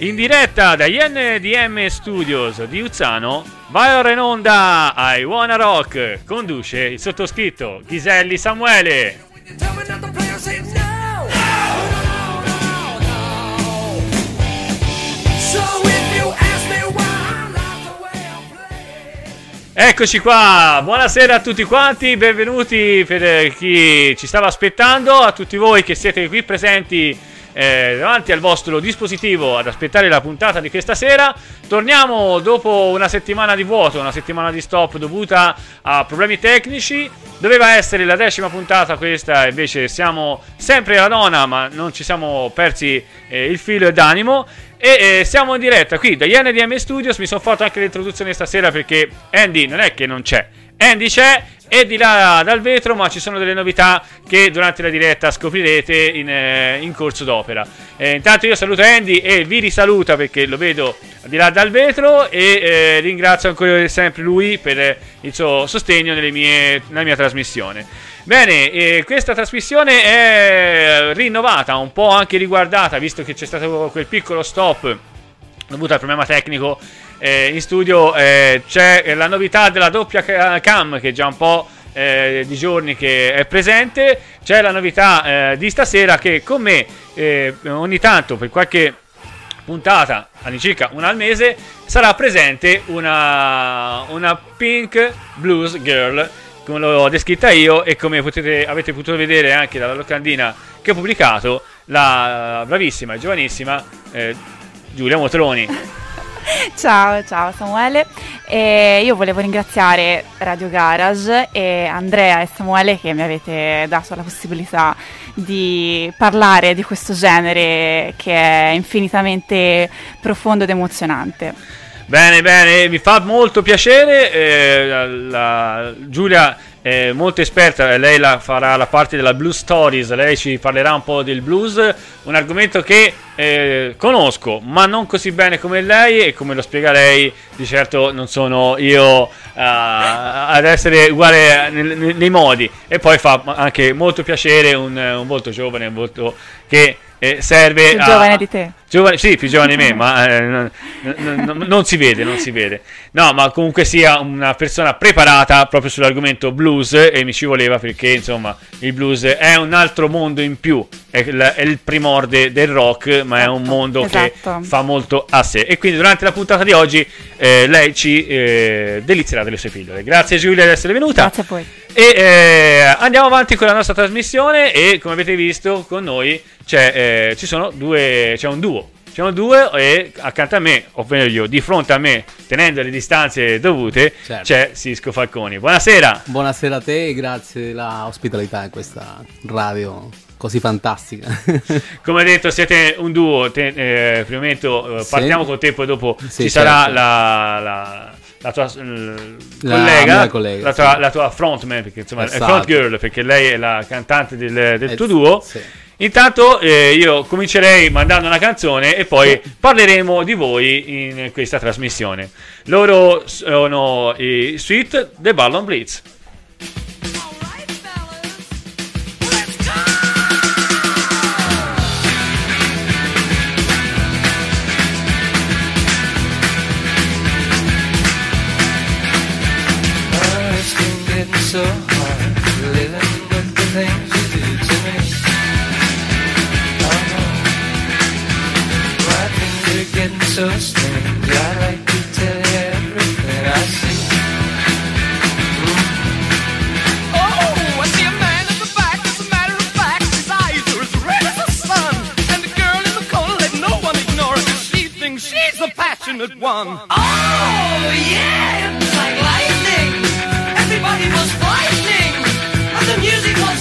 in diretta dagli NDM Studios di Uzzano, vai ora in onda ai Wanna Rock, conduce il sottoscritto Ghiselli Samuele. Eccoci qua, buonasera a tutti quanti, benvenuti per chi ci stava aspettando, a tutti voi che siete qui presenti eh, davanti al vostro dispositivo ad aspettare la puntata di questa sera. Torniamo dopo una settimana di vuoto, una settimana di stop dovuta a problemi tecnici. Doveva essere la decima puntata questa, invece siamo sempre alla nona, ma non ci siamo persi eh, il filo d'animo. E eh, siamo in diretta qui dagli NDM Studios. Mi sono fatto anche l'introduzione stasera perché Andy non è che non c'è. Andy c'è e di là dal vetro, ma ci sono delle novità che durante la diretta scoprirete in, eh, in corso d'opera. Eh, intanto io saluto Andy e vi risaluta perché lo vedo di là dal vetro e eh, ringrazio ancora sempre lui per il suo sostegno mie, nella mia trasmissione. Bene, eh, questa trasmissione è rinnovata, un po' anche riguardata, visto che c'è stato quel piccolo stop dovuto al problema tecnico eh, in studio eh, c'è la novità della doppia cam che è già un po' eh, di giorni che è presente, c'è la novità eh, di stasera che con me eh, ogni tanto per qualche puntata, all'incirca una al mese, sarà presente una, una Pink Blues Girl come l'ho descritta io e come potete, avete potuto vedere anche dalla locandina che ho pubblicato, la bravissima e giovanissima eh, Giulia Motroni. ciao, ciao Samuele. E io volevo ringraziare Radio Garage e Andrea e Samuele che mi avete dato la possibilità di parlare di questo genere che è infinitamente profondo ed emozionante. Bene, bene, mi fa molto piacere. Eh, la, la, Giulia è molto esperta, lei la, farà la parte della Blues Stories, lei ci parlerà un po' del blues, un argomento che eh, conosco, ma non così bene come lei e come lo spiega lei, di certo non sono io uh, ad essere uguale nei, nei, modi. E poi fa anche molto piacere un, un volto giovane, un volto che eh, serve più a... giovane di te. Giovane, sì, più giovane di me, ma eh, non, non, non, si vede, non si vede. No, ma comunque sia una persona preparata proprio sull'argomento blues e mi ci voleva perché, insomma, il blues è un altro mondo in più, è il, è il primorde del rock, ma è un esatto, mondo esatto. che fa molto a sé. E quindi durante la puntata di oggi eh, lei ci eh, delizierà delle sue pillole. Grazie Giulia di essere venuta. Grazie a voi. E eh, andiamo avanti con la nostra trasmissione e come avete visto con noi c'è, eh, ci sono due, c'è un duo. Un duo e accanto a me, o meglio di fronte a me, tenendo le distanze dovute, certo. c'è Sisco Falconi. Buonasera. Buonasera a te e grazie dell'ospitalità in questa radio così fantastica. Come detto, siete un duo. Te, eh, prima momento, eh, partiamo sì. con te, poi dopo sì, ci certo. sarà la, la la tua la collega, collega la, tua, sì. la, tua, frontman, perché insomma esatto. front girl, perché lei è la cantante del, del tuo duo. Sì. Intanto eh, io comincerei mandando una canzone e poi parleremo di voi in questa trasmissione. Loro sono i Sweet The Ballon Blitz. so so strange. I like to tell you everything I see. Oh, I see a man in the back. As a matter of fact, his eyes are as red as the sun. And the girl in the corner, let no one ignore. She thinks she's the passionate one. Oh, yeah, it's like lightning. Everybody was fighting, and the music was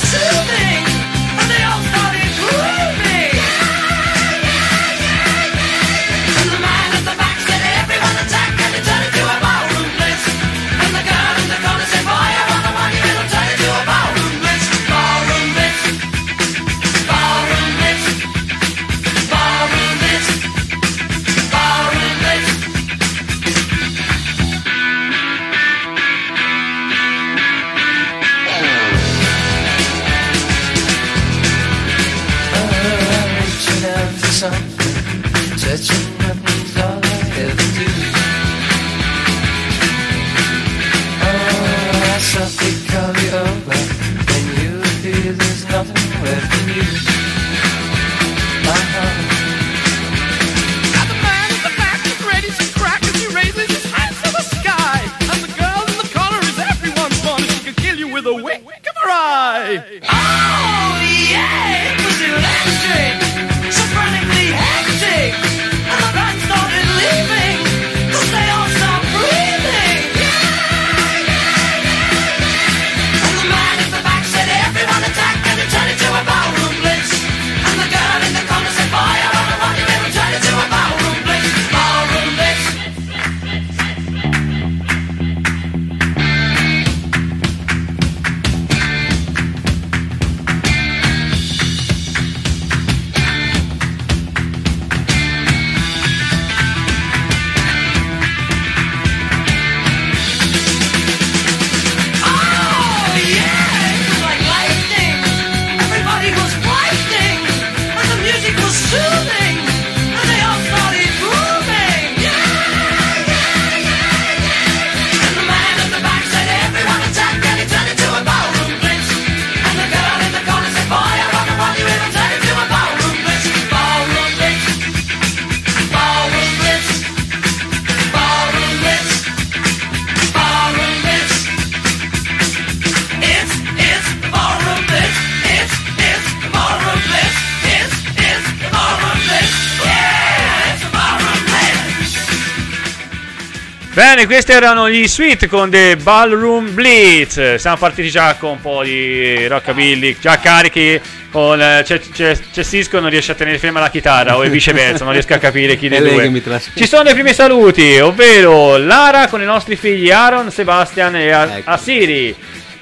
questi erano gli Sweet con The Ballroom Blitz. Siamo partiti già con un po' di rockabilly, già carichi. Con, eh, c'è, c'è, c'è Cisco non riesce a tenere ferma la chitarra o viceversa, non riesco a capire chi dei due. Ci sono i primi saluti, ovvero Lara con i nostri figli Aaron, Sebastian e ecco. Asiri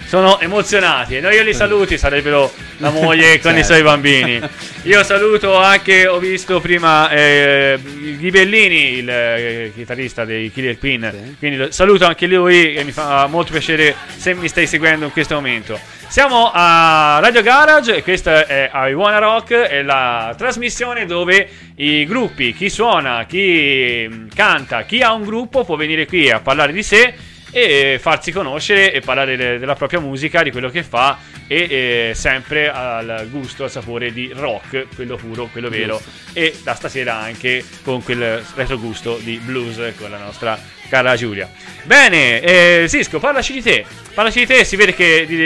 sono emozionati. E noi io li saluti, sarebbero la moglie con certo. i suoi bambini. Io saluto anche, ho visto prima eh, Ghibellini, il eh, chitarrista dei Killer Queen. Sì. Quindi saluto anche lui e mi fa molto piacere se mi stai seguendo in questo momento. Siamo a Radio Garage e questa è I Wanna Rock, è la trasmissione dove i gruppi, chi suona, chi canta, chi ha un gruppo può venire qui a parlare di sé e farsi conoscere e parlare de- della propria musica, di quello che fa e eh, sempre al gusto, al sapore di rock, quello puro, quello vero e da stasera anche con quel retrogusto di blues con la nostra cara Giulia. Bene, eh, Sisco, parlaci di te. Parlaci di te, si vede che di,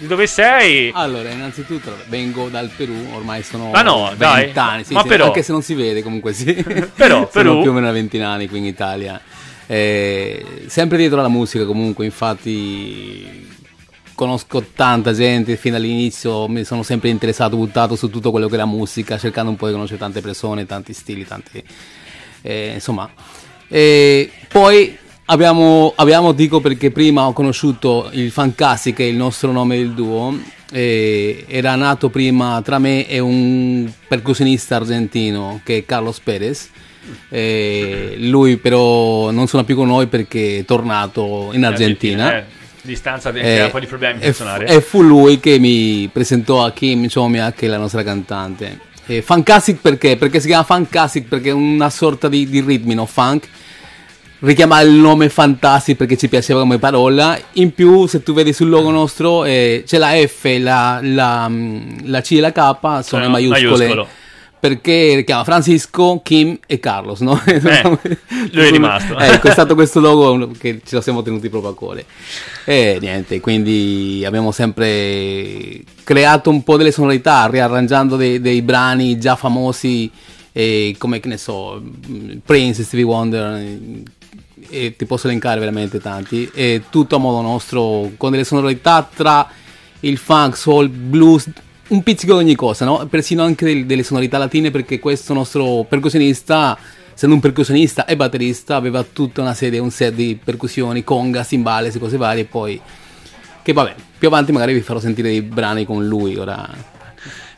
di dove sei. Allora, innanzitutto vengo dal Perù, ormai sono ah no, 20 anni, sì, Ma sì, però... anche se non si vede comunque sì. però, Perù... più o meno una ventina anni qui in Italia. Eh, sempre dietro alla musica comunque, infatti conosco tanta gente fin dall'inizio, mi sono sempre interessato, buttato su tutto quello che è la musica, cercando un po' di conoscere tante persone, tanti stili, tanti... Eh, insomma... Eh, poi abbiamo, abbiamo, dico perché prima ho conosciuto il Fancassi, che è il nostro nome del duo, era nato prima tra me e un percussionista argentino che è Carlos Perez eh, lui però non suona più con noi perché è tornato in Argentina. Argentina eh, distanza eh, un po' di problemi per suonare. E fu lui che mi presentò a Kim Chomia, che è la nostra cantante. Eh, Fancastic perché? Perché si chiama Fancastic perché è una sorta di, di ritmo, funk. Richiama il nome Fantastic perché ci piaceva come parola. In più, se tu vedi sul logo nostro, eh, c'è la F, la, la, la C e la K, sono, sono maiuscole. Maiuscolo perché chiama Francisco, Kim e Carlos, no? Eh, lui è rimasto. ecco, è stato questo logo che ce lo siamo tenuti proprio a cuore. E niente, quindi abbiamo sempre creato un po' delle sonorità, riarrangiando dei, dei brani già famosi, eh, come che ne so, Prince, Stevie Wonder, e ti posso elencare veramente tanti, e tutto a modo nostro, con delle sonorità tra il funk, soul, blues, un pizzico di ogni cosa, no? Persino anche del, delle sonorità latine perché questo nostro percussionista, essendo un percussionista e batterista, aveva tutta una serie, un set di percussioni, conga, cymbales e cose varie, poi... Che vabbè, più avanti magari vi farò sentire dei brani con lui, ora...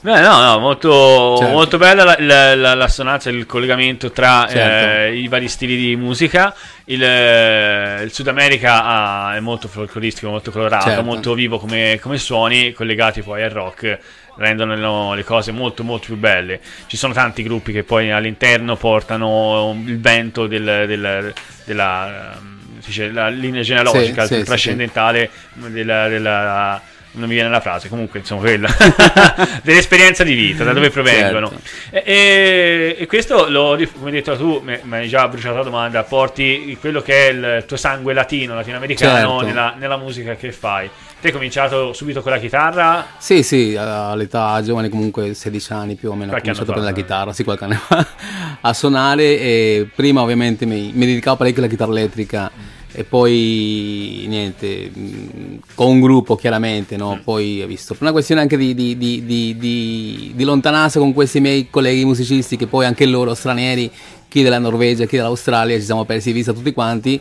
Beh, no, no, molto, certo. molto bella la, la, la, l'assonanza, il collegamento tra certo. eh, i vari stili di musica. Il, eh, il Sud America ha, è molto folcloristico, molto colorato, certo. molto vivo come, come suoni, collegati poi al rock rendono le cose molto molto più belle. Ci sono tanti gruppi che poi all'interno portano il vento del, del, della dice, la linea genealogica, sì, sì, trascendentale sì, della, della non mi viene la frase, comunque insomma quella dell'esperienza di vita, da dove provengono. Certo. E, e, questo, lo, come hai detto tu, mi hai già bruciato la domanda, porti quello che è il tuo sangue latino, latinoamericano certo. nella, nella, musica che fai. Te hai cominciato subito con la chitarra? Sì, sì, all'età giovane comunque 16 anni più o meno qualche ho cominciato con la chitarra, sì qualche anno fa, a suonare e prima ovviamente mi, mi dedicavo parecchio alla chitarra elettrica e poi niente, mm, con un gruppo chiaramente, no? Mm. poi ho visto, una questione anche di, di, di, di, lontananza con questi miei colleghi musicisti che poi anche loro stranieri, chi della Norvegia, chi dell'Australia, ci siamo persi di vista tutti quanti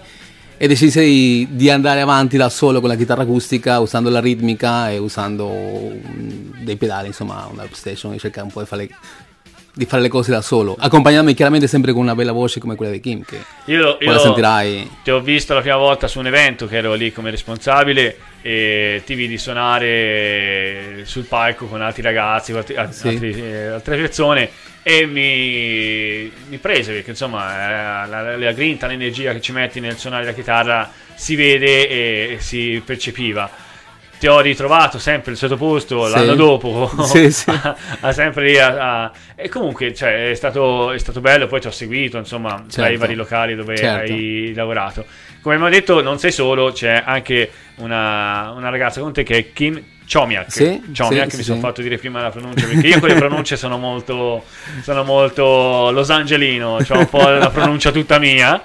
e decisi di, andare avanti da solo con la chitarra acustica usando la ritmica e usando mm, dei pedali, insomma, una station e cercare un po' di fare di fare le cose da solo, accompagnarmi chiaramente sempre con una bella voce come quella di Kim, che io, io la sentirai. Ti ho visto la prima volta su un evento che ero lì come responsabile e ti vidi suonare sul palco con altri ragazzi, altri, sì. altri, eh, altre persone e mi, mi, prese perché insomma eh, la, la, grinta, l'energia che ci metti nel suonare la chitarra si vede e, e si percepiva ti ho ritrovato sempre al solito posto sì. l'anno dopo, sì, sì. a, a sempre lì a, a... e comunque cioè, è, stato, è, stato, bello, poi ti ho seguito insomma certo. dai vari locali dove certo. hai lavorato. Come abbiamo detto non sei solo, c'è anche una, una ragazza con te che è Kim Chomiak, sì, Chomiak sì, mi sì. sono fatto dire prima la pronuncia perché io con le pronunce sono molto, sono molto Los Angelino, ho un po' la pronuncia tutta mia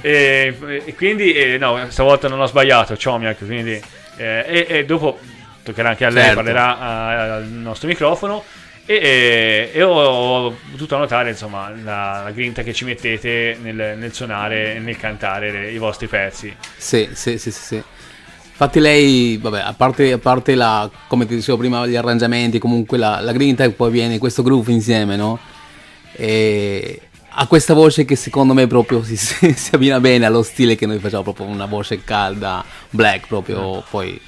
e, e, quindi, eh, no, stavolta non ho sbagliato, Chomiak, quindi... Eh, e, e, dopo toccherà anche a lei, certo. parlerà a, al nostro microfono. E, e, ho potuto notare insomma la, la, grinta che ci mettete nel, nel suonare e nel cantare le, i vostri pezzi. Sì, sì, sì, sì. sì. Infatti lei, vabbè, a parte, a parte la, come ti dicevo prima, gli arrangiamenti, comunque la, la grinta e poi viene questo groove insieme, no? E ha questa voce che secondo me proprio si, si, abbina bene allo stile che noi facciamo, proprio una voce calda, black proprio, poi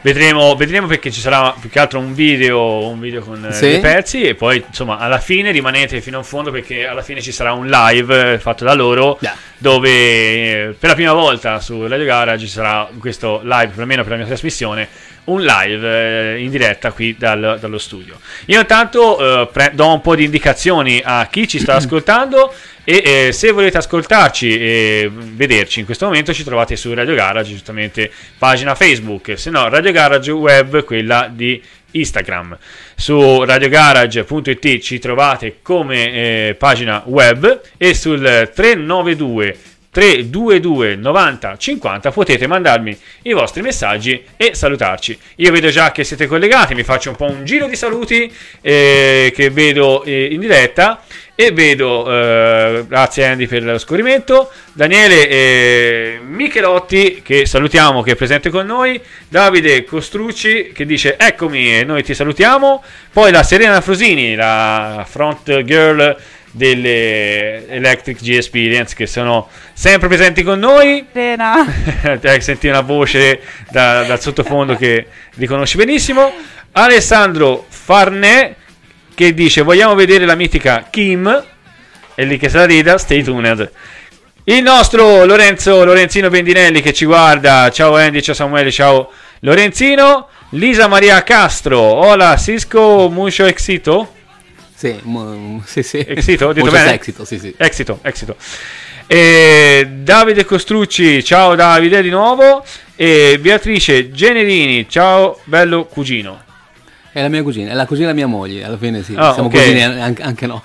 Vedremo, vedremo, perché ci sarà più che altro un video, un video con eh, sì. dei pezzi e poi insomma alla fine rimanete fino in fondo perché alla fine ci sarà un live fatto da loro yeah. dove eh, per la prima volta su Radio Garage ci sarà questo live, perlomeno per la mia trasmissione, un live eh, in diretta qui dal, dallo studio. Io intanto eh, pre- do un po' di indicazioni a chi ci sta ascoltando e eh, se volete ascoltarci e vederci in questo momento ci trovate su Radio Garage, giustamente pagina Facebook, se no Radio Garage Web, quella di Instagram. Su radiogarage.it ci trovate come eh, pagina web e sul 392 322 90 50 potete mandarmi i vostri messaggi e salutarci. Io vedo già che siete collegati, mi faccio un po' un giro di saluti eh, che vedo eh, in diretta e vedo, eh, grazie Andy per lo scorrimento, Daniele eh, Michelotti che salutiamo che è presente con noi, Davide Costrucci che dice eccomi e noi ti salutiamo, poi la Serena Frosini, la front girl delle Electric G Experience che sono sempre presenti con noi. Serena. Senti una voce da, dal sottofondo che riconosci benissimo. Alessandro Farnè che dice vogliamo vedere la mitica Kim e lì che se la rida stay tuned il nostro Lorenzo Lorenzino Bendinelli che ci guarda ciao Andy ciao Samuele ciao Lorenzino Lisa Maria Castro hola Cisco Muscio Exito sì, m- sì, sì. Exito, detto bene? Exito, sì, sì. Exito, Exito. E Davide Costrucci, ciao Davide di nuovo. E Beatrice Generini, ciao bello cugino. È la mia cugina, è la cugina della mia moglie, alla fine sì, oh, siamo okay. cugini anche, anche, noi.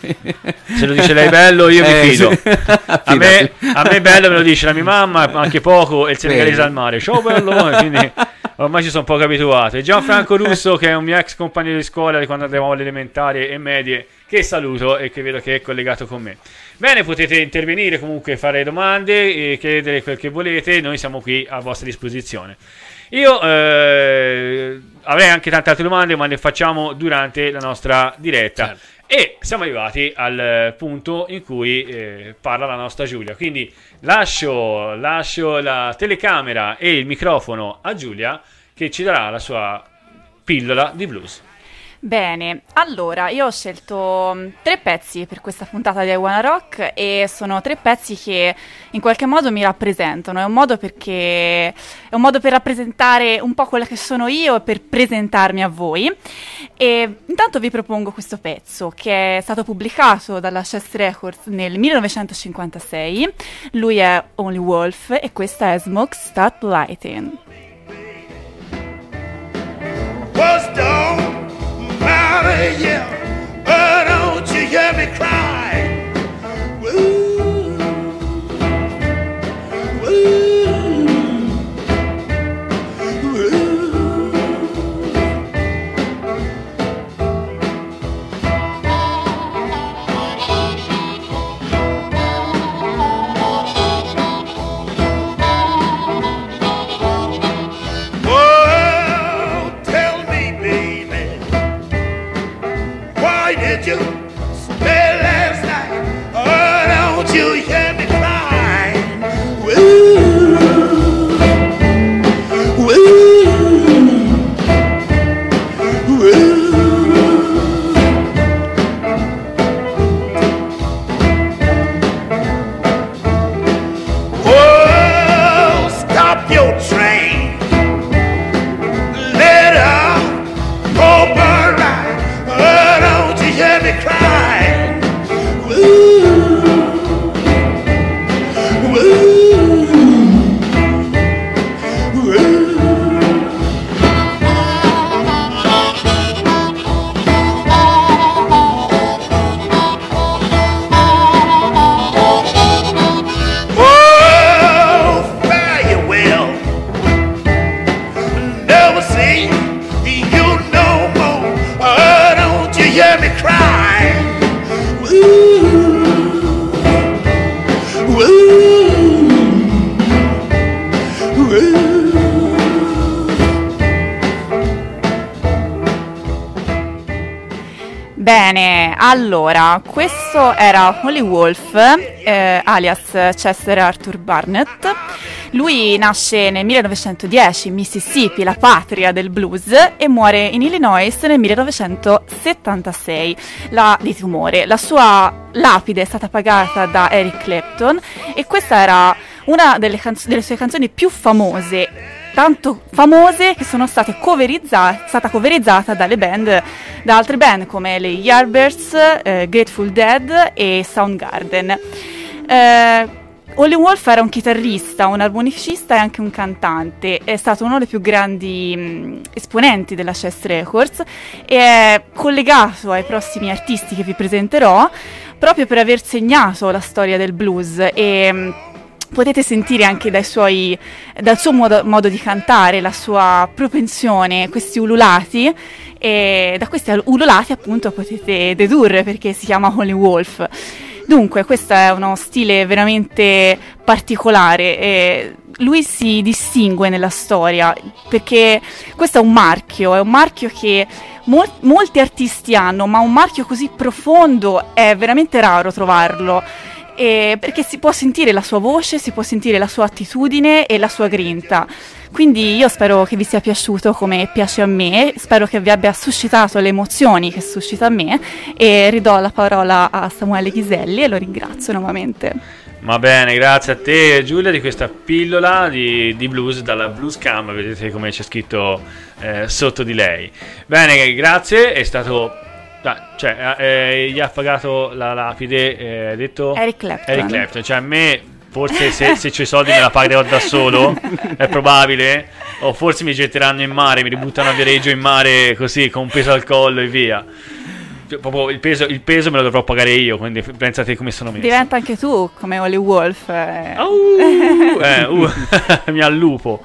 Se lo dice lei bello io eh, mi fido. Sì. A, me, a me bello me lo dice la mia mamma, anche poco, e il senegalese al mare. Ciao bello, quindi ormai ci sono poco abituato. E Gianfranco Russo, che è un mio ex compagno di scuola di quando andavamo alle elementari e medie, che saluto e che vedo che è collegato con me. Bene, potete intervenire comunque, fare domande e chiedere quel che volete, noi siamo qui a vostra disposizione. Io eh, avrei anche tante altre domande, ma le facciamo durante la nostra diretta. Certo. E siamo arrivati al punto in cui eh, parla la nostra Giulia. Quindi lascio, lascio la telecamera e il microfono a Giulia che ci darà la sua pillola di blues. Bene, allora io ho scelto mm, tre pezzi per questa puntata di I Wanna Rock e sono tre pezzi che in qualche modo mi rappresentano. È un modo perché è un modo per rappresentare un po' quella che sono io e per presentarmi a voi. E intanto vi propongo questo pezzo che è stato pubblicato dalla Chess Records nel 1956. Lui è Only Wolf e questa è Smoke Start Lighting. Was done. yeah. But don't you hear me cry? Era Holly Wolf, eh, alias Chester Arthur Barnett. Lui nasce nel 1910 in Mississippi, la patria del blues, e muore in Illinois nel 1976 la, di tumore. La sua lapide è stata pagata da Eric Clapton e questa era una delle, canzo- delle sue canzoni più famose tanto famose che sono state coverizzate, stata coverizzata dalle band, da altre band come le Yardbirds, eh, Grateful Dead e Soundgarden. Eh, Holly Wolf era un chitarrista, un armonicista e anche un cantante, è stato uno dei più grandi mh, esponenti della Chess Records e è collegato ai prossimi artisti che vi presenterò proprio per aver segnato la storia del blues e mh, potete sentire anche suoi, dal suo modo, modo, di cantare, la sua propensione, questi ululati e da questi ululati appunto potete dedurre perché si chiama Holy Wolf. Dunque, questo è uno stile veramente particolare e lui si distingue nella storia perché questo è un marchio, è un marchio che mol- molti artisti hanno, ma un marchio così profondo è veramente raro trovarlo eh, perché si può sentire la sua voce, si può sentire la sua attitudine e la sua grinta. Quindi io spero che vi sia piaciuto come piace a me, spero che vi abbia suscitato le emozioni che suscita a me e ridò la parola a Samuele Ghiselli e lo ringrazio nuovamente. Va bene, grazie a te Giulia di questa pillola di, di blues dalla Blues Cam, vedete come c'è scritto eh, sotto di lei. Bene, grazie, è stato cioè, eh, gli ha pagato la lapide, eh, detto Eric Clapton. Eric Clapton. Cioè, a me, forse se, se c'ho i soldi me la pagherò da solo, è probabile. O forse mi getteranno in mare, mi ributtano a viareggio in mare così, con un peso al collo e via. Proprio il peso, il peso me lo dovrò pagare io, quindi pensate come sono messo. Diventa anche tu come Holly Wolf. Eh. Uh, eh, uh, mi allupo.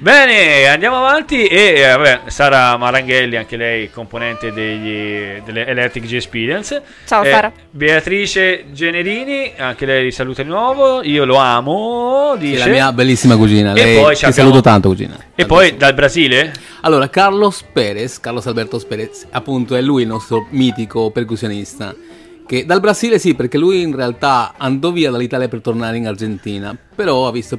Bene, andiamo avanti e eh, vabbè, Sara Maranghelli, anche lei componente degli, delle Electric G Experience. Ciao eh, Sara. Beatrice Generini, anche lei vi saluta di nuovo, io lo amo, dice. Sì, la mia bellissima cugina, lei, e poi ti abbiamo... saluto tanto cugina. E poi dal Brasile? Allora, Carlos Perez, Carlos Alberto Perez, appunto è lui il nostro mitico percussionista. Che dal Brasile sì, perché lui in realtà andò via dall'Italia per tornare in Argentina, però ha visto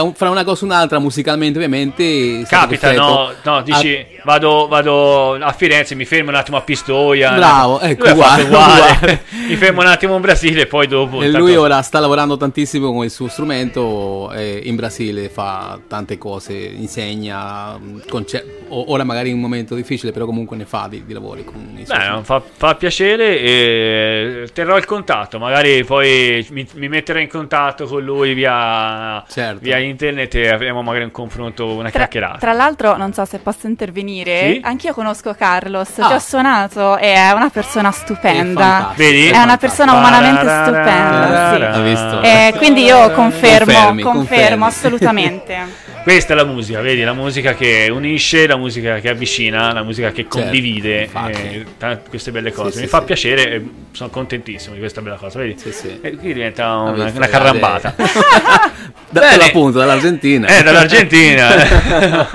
un, fra una cosa e un'altra, musicalmente ovviamente. Capita, no, no, dici a... vado, vado, a Firenze, mi fermo un attimo a Pistoia. Bravo, ecco, uguale, uguale. uguale. mi fermo un attimo in Brasile e poi dopo. E lui ora sta lavorando tantissimo con il suo strumento eh, in Brasile, fa tante cose, insegna, concer- ora magari in un momento difficile, però comunque ne fa di, di lavori con i suoi Beh, fa, fa, piacere e terrò il contatto, magari poi mi, mi metterò in contatto con lui via... Certo certo. via internet e avremo magari un confronto, una tra, chiacchierata. Tra l'altro, non so se posso intervenire, sì? anch'io conosco Carlos, ah. ci ho suonato e è una persona stupenda. Vedi? È una persona umanamente stupenda. Sì. visto? E quindi io confermo, confermi, confermo confermi. assolutamente. Questa è la musica, vedi, la musica che unisce, la musica che avvicina, la musica che certo, condivide eh, t- queste belle cose. Sì, Mi sì, fa sì. piacere e sono contentissimo di questa bella cosa, vedi? E qui diventa una, una carrambata. da, appunto, dall'Argentina. Eh, dall'Argentina.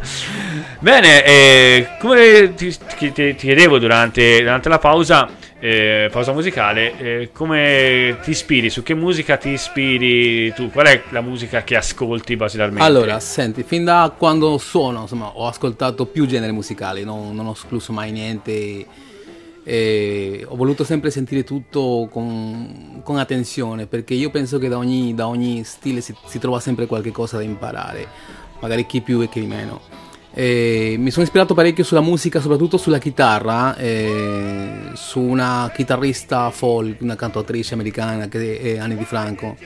Bene, eh, come ti, ti, ti, chiedevo durante, durante la pausa, eh, pausa musicale, eh, come ti ispiri? Su che musica ti ispiri tu? Qual è la musica che ascolti basilarmente? Allora, senti, fin da quando suono, insomma, ho ascoltato più generi musicali, non, non ho escluso mai niente. E ho voluto sempre sentire tutto con, con, attenzione perché io penso che da ogni, da ogni stile si, si trova sempre qualche cosa da imparare, magari chi più e chi meno. Eh, mi sono ispirato parecchio sulla musica, soprattutto sulla chitarra, eh, su una chitarrista folk, una cantautrice americana che è Annie Di Franco.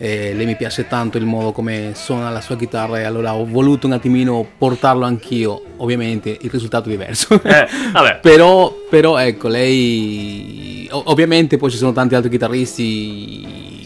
Eh, lei mi piace tanto il modo come suona la sua chitarra e allora ho voluto un attimino portarlo anch'io. Ovviamente il risultato è diverso. Eh, però, però, ecco, lei... ovviamente poi ci sono tanti altri chitarristi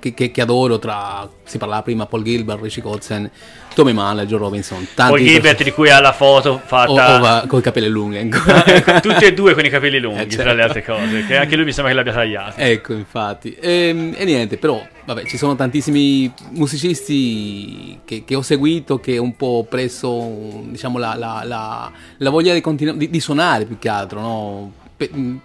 che, che, che, adoro tra si parlava prima Paul Gilbert, Richie Kotzen, Tommy Mann, Joe Robinson Paul Gilbert di cui ha la foto fatta con i capelli lunghi ecco. tutti e due con i capelli lunghi eh, certo. tra le altre cose che anche lui mi sembra che l'abbia tagliato ecco infatti e, ehm, e niente però vabbè ci sono tantissimi musicisti che, che, ho seguito che un po' ho preso diciamo la, la, la, la voglia di, continu- di, di suonare più che altro no?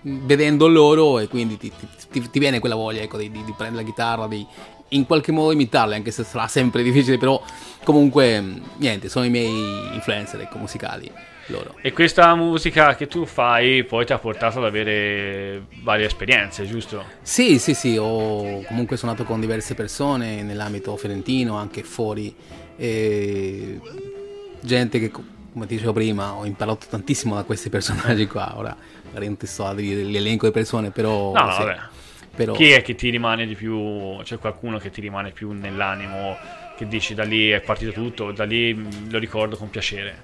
vedendo loro e quindi ti, ti, ti, viene quella voglia ecco, di, di, di, prendere la chitarra, di in qualche modo imitarle, anche se sarà sempre difficile, però comunque niente, sono i miei influencer ecco, musicali. Loro. E questa musica che tu fai poi ti ha portato ad avere varie esperienze, giusto? Sì, sì, sì, ho comunque suonato con diverse persone nell'ambito fiorentino, anche fuori. E gente che, come ti dicevo prima, ho imparato tantissimo da questi personaggi qua. Ora magari non ti sto a dire l'elenco di persone, però... No, no, sì. vabbè. Però... Chi è che ti rimane di più? C'è qualcuno che ti rimane più nell'animo? Che dici da lì è partito tutto, da lì lo ricordo con piacere.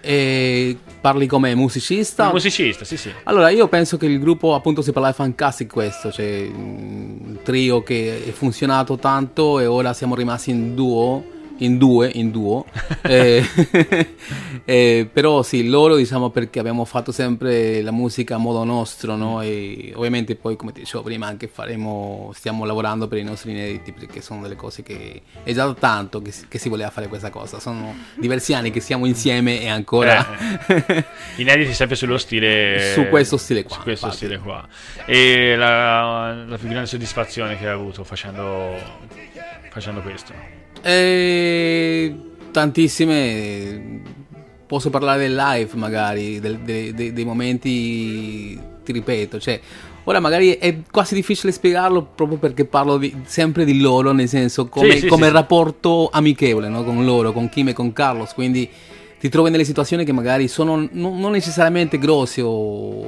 E parli come musicista? Musicista, sì, sì. Allora, io penso che il gruppo, appunto, si parla di Fancastic questo, cioè un trio che è funzionato tanto e ora siamo rimasti in duo in due, in duo. eh, eh, però sì, loro diciamo perché abbiamo fatto sempre la musica a modo nostro, no? E ovviamente poi, come ti dicevo prima, anche faremo, stiamo lavorando per i nostri inediti perché sono delle cose che è già da tanto che si, che si voleva fare questa cosa. Sono diversi anni che siamo insieme e ancora... Eh, inediti sempre sullo stile... Su questo stile qua. Su questo infatti. stile qua. E la, la più grande soddisfazione che hai avuto facendo, facendo questo? Eh, tantissime. Posso parlare del live, magari, del, de, de, dei momenti. Ti ripeto, cioè. Ora magari è quasi difficile spiegarlo proprio perché parlo di, sempre di loro, nel senso come, sì, sì, come sì. rapporto amichevole no? con loro, con Kim e con Carlos, quindi ti trovi nelle situazioni che magari sono non, non necessariamente grossi o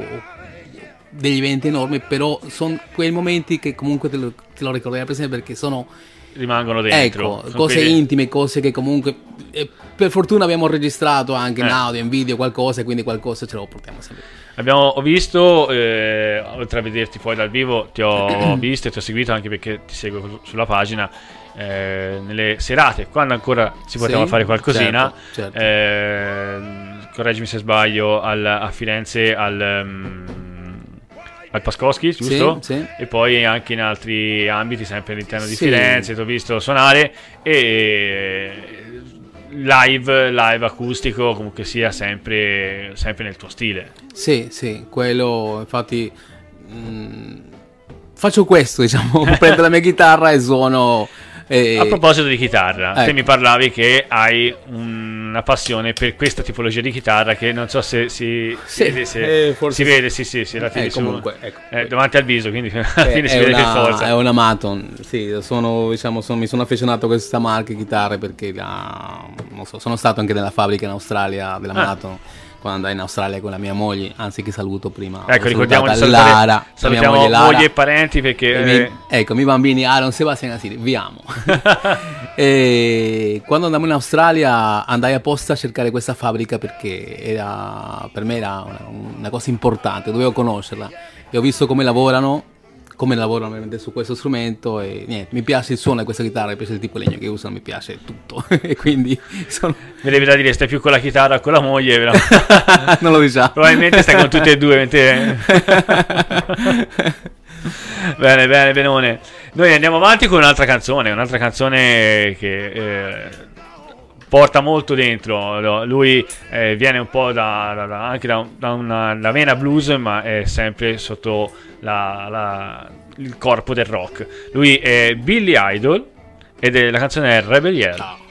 degli eventi enormi, però sono quei momenti che comunque te lo, te lo ricorderai per sempre perché sono rimangono dentro. Ecco, cose quelli... intime, cose che comunque eh, per fortuna abbiamo registrato anche in eh. audio, in video, qualcosa, quindi qualcosa ce lo portiamo sempre. Abbiamo ho visto, eh, oltre a vederti poi dal vivo, ti ho visto e ti ho seguito anche perché ti seguo sulla pagina. Eh, nelle serate, quando ancora si poteva sì, fare qualcosina, certo, certo. Correggimi se sbaglio, al, a Firenze al. Um, al Pascoschi, giusto? Sì, sì. E poi anche in altri ambiti, sempre all'interno di sì. Firenze, ti ho visto suonare e live, live acustico, comunque sia sempre, sempre nel tuo stile. Sì, sì, quello infatti... Mh, mm, faccio questo, diciamo, prendo la mia chitarra e suono e... A proposito di chitarra, ecco. te mi parlavi che hai una passione per questa tipologia di chitarra che non so se si, sì, vede, se, eh, si vede, sì, sì, sì, la eh, comunque, ecco. eh, davanti al viso, quindi alla fine si vede una, che forza. È una Maton, sì, sono, diciamo, sono, mi sono affezionato a questa marca di chitarre perché la, so, sono stato anche nella fabbrica in Australia della ah. Maton quando andai in Australia con la mia moglie, anzi che saluto prima. Ecco, ricordiamo di salutare, Lara, salutiamo moglie, Lara, moglie e parenti perché... I miei, eh... ecco, i miei bambini Aaron, Sebastian e Asiri, vi amo. e quando andammo in Australia andai apposta a cercare questa fabbrica perché era, per me era una, una cosa importante, dovevo conoscerla. E ho visto come lavorano come lavorano veramente su questo strumento e niente, mi piace il suono di questa chitarra, mi piace il tipo di legno che usano, mi piace tutto e quindi sono... Mi devi da dire, stai più con la chitarra con la moglie, però... non lo diciamo. Probabilmente stai con tutte e due, mentre... bene, bene, benone. Noi andiamo avanti con un'altra canzone, un'altra canzone che... Eh, porta molto dentro. Lui eh, viene un po' da, da, anche da, da una da vena blues, ma è sempre sotto la, la, il corpo del rock. Lui è Billy Idol ed è, la canzone è Rebel Yell.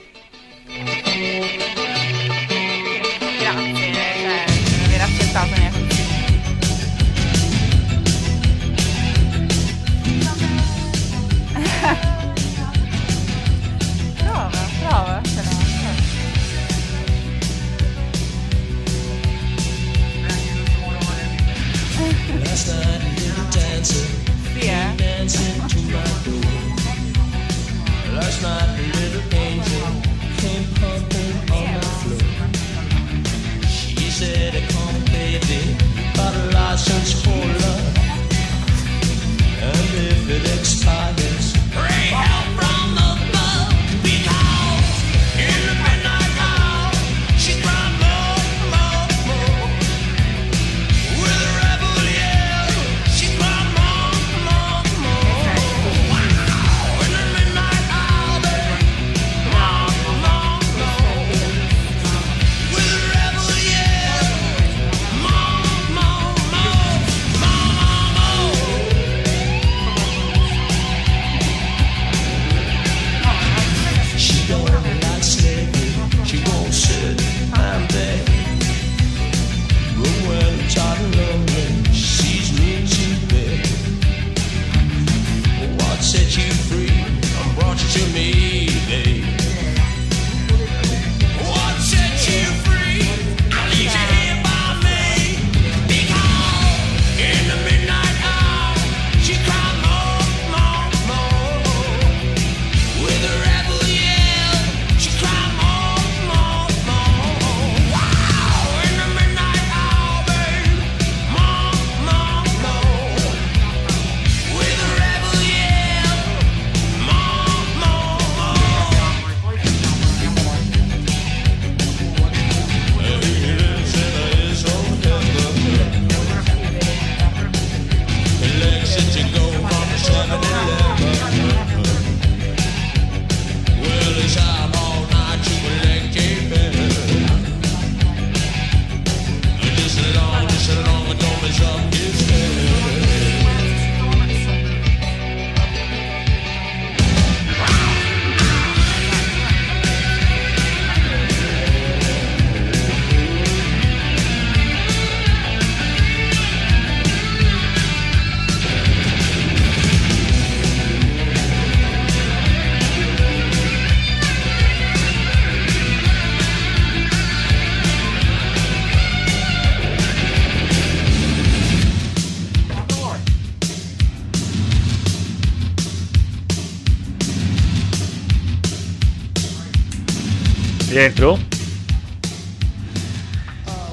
Dentro.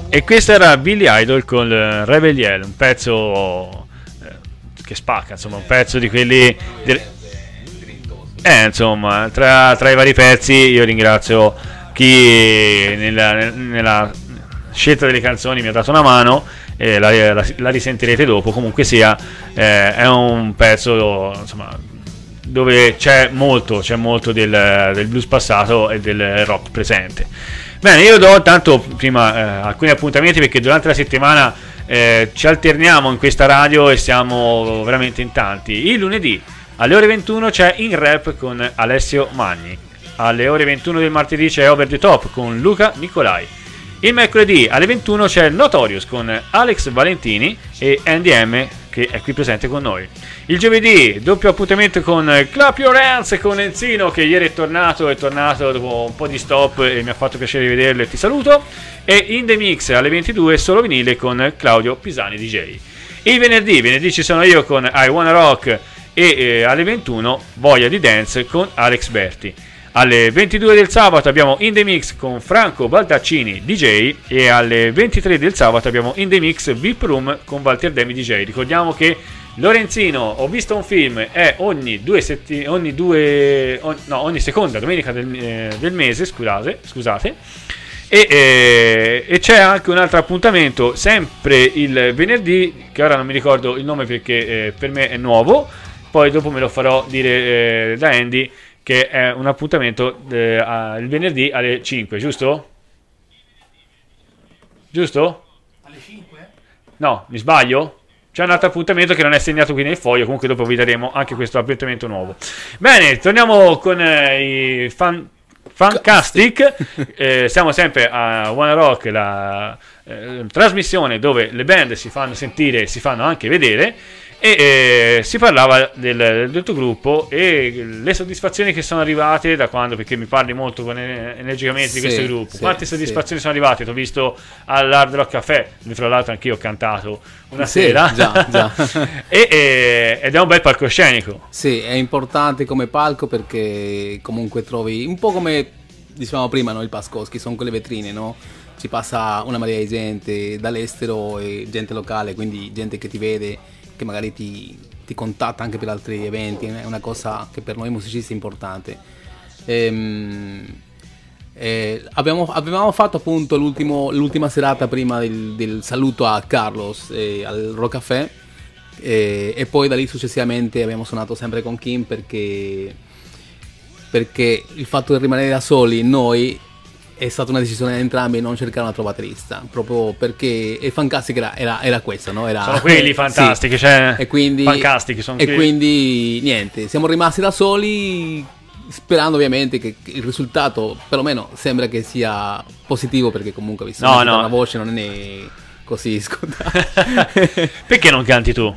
E questo era Billy Idol con Rebel Yell, un pezzo eh, che spacca, insomma, un pezzo di quelli... Di... Eh, insomma, tra, tra, i vari pezzi io ringrazio chi nella, nella, scelta delle canzoni mi ha dato una mano, la, la, la risentirete dopo, comunque sia, eh, è un pezzo, insomma, dove c'è molto, c'è molto del, del, blues passato e del rock presente. Bene, io do tanto prima eh, alcuni appuntamenti perché durante la settimana eh, ci alterniamo in questa radio e siamo veramente in tanti. Il lunedì alle ore 21 c'è In Rap con Alessio Magni. Alle ore 21 del martedì c'è Over the Top con Luca Nicolai. Il mercoledì alle 21 c'è Notorious con Alex Valentini e Andy M che è qui presente con noi. Il giovedì, doppio appuntamento con Clap Your Hands con Enzino che ieri è tornato, è tornato dopo un po' di stop e mi ha fatto piacere vederlo e ti saluto. E in The Mix alle 22 solo vinile con Claudio Pisani DJ. Il venerdì, venerdì ci sono io con I Wanna Rock e eh, alle 21 Voglia di Dance con Alex Berti. Alle 22 del sabato abbiamo In The Mix con Franco Baldaccini DJ e alle 23 del sabato abbiamo In The Mix VIP Room con Walter Demi DJ. Ricordiamo che Lorenzino, ho visto un film, è ogni due settimane, ogni due, on, no, ogni seconda domenica del, eh, del mese, scusate, scusate. E, eh, e, c'è anche un altro appuntamento, sempre il venerdì, che ora non mi ricordo il nome perché eh, per me è nuovo, poi dopo me lo farò dire eh, da Andy, che è un appuntamento eh, a, il venerdì alle 5, giusto? Giusto? Alle 5? No, mi sbaglio? C'è un altro appuntamento che non è segnato qui nel foglio, comunque dopo vi daremo anche questo appuntamento nuovo. Bene, torniamo con eh, i fan, Fancastic. eh, siamo sempre a One Rock, la eh, trasmissione dove le band si fanno sentire e si fanno anche vedere e eh, si parlava del, del, tuo gruppo e le soddisfazioni che sono arrivate da quando, perché mi parli molto energicamente sì, di questo gruppo, sì, quante soddisfazioni sì. sono arrivate? Ti ho visto all'Hard Rock Café, dove tra l'altro anch'io ho cantato una sera, già, già. e, e, ed è un bel palcoscenico. Sì, è importante come palco perché comunque trovi un po' come dicevamo prima, no, il Pascoschi, sono quelle vetrine, no? Ci passa una marea di gente dall'estero e gente locale, quindi gente che ti vede che magari ti, ti, contatta anche per altri eventi, è una cosa che per noi musicisti è importante. Ehm, eh, abbiamo, abbiamo, fatto appunto l'ultima serata prima del, del saluto a Carlos eh, al Rock Café eh, e poi da lì successivamente abbiamo suonato sempre con Kim perché, perché il fatto di rimanere da soli noi è stata una decisione di entrambi non cercare un altro batterista, proprio perché il Fantastic era, era, era questo, no? Era, sono quelli fantastici, sì. cioè, e quindi, fantastici, sono e quelli. quindi niente, siamo rimasti da soli sperando ovviamente che il risultato perlomeno sembra che sia positivo perché comunque visto no, no. una voce non è così scontato. perché non canti tu?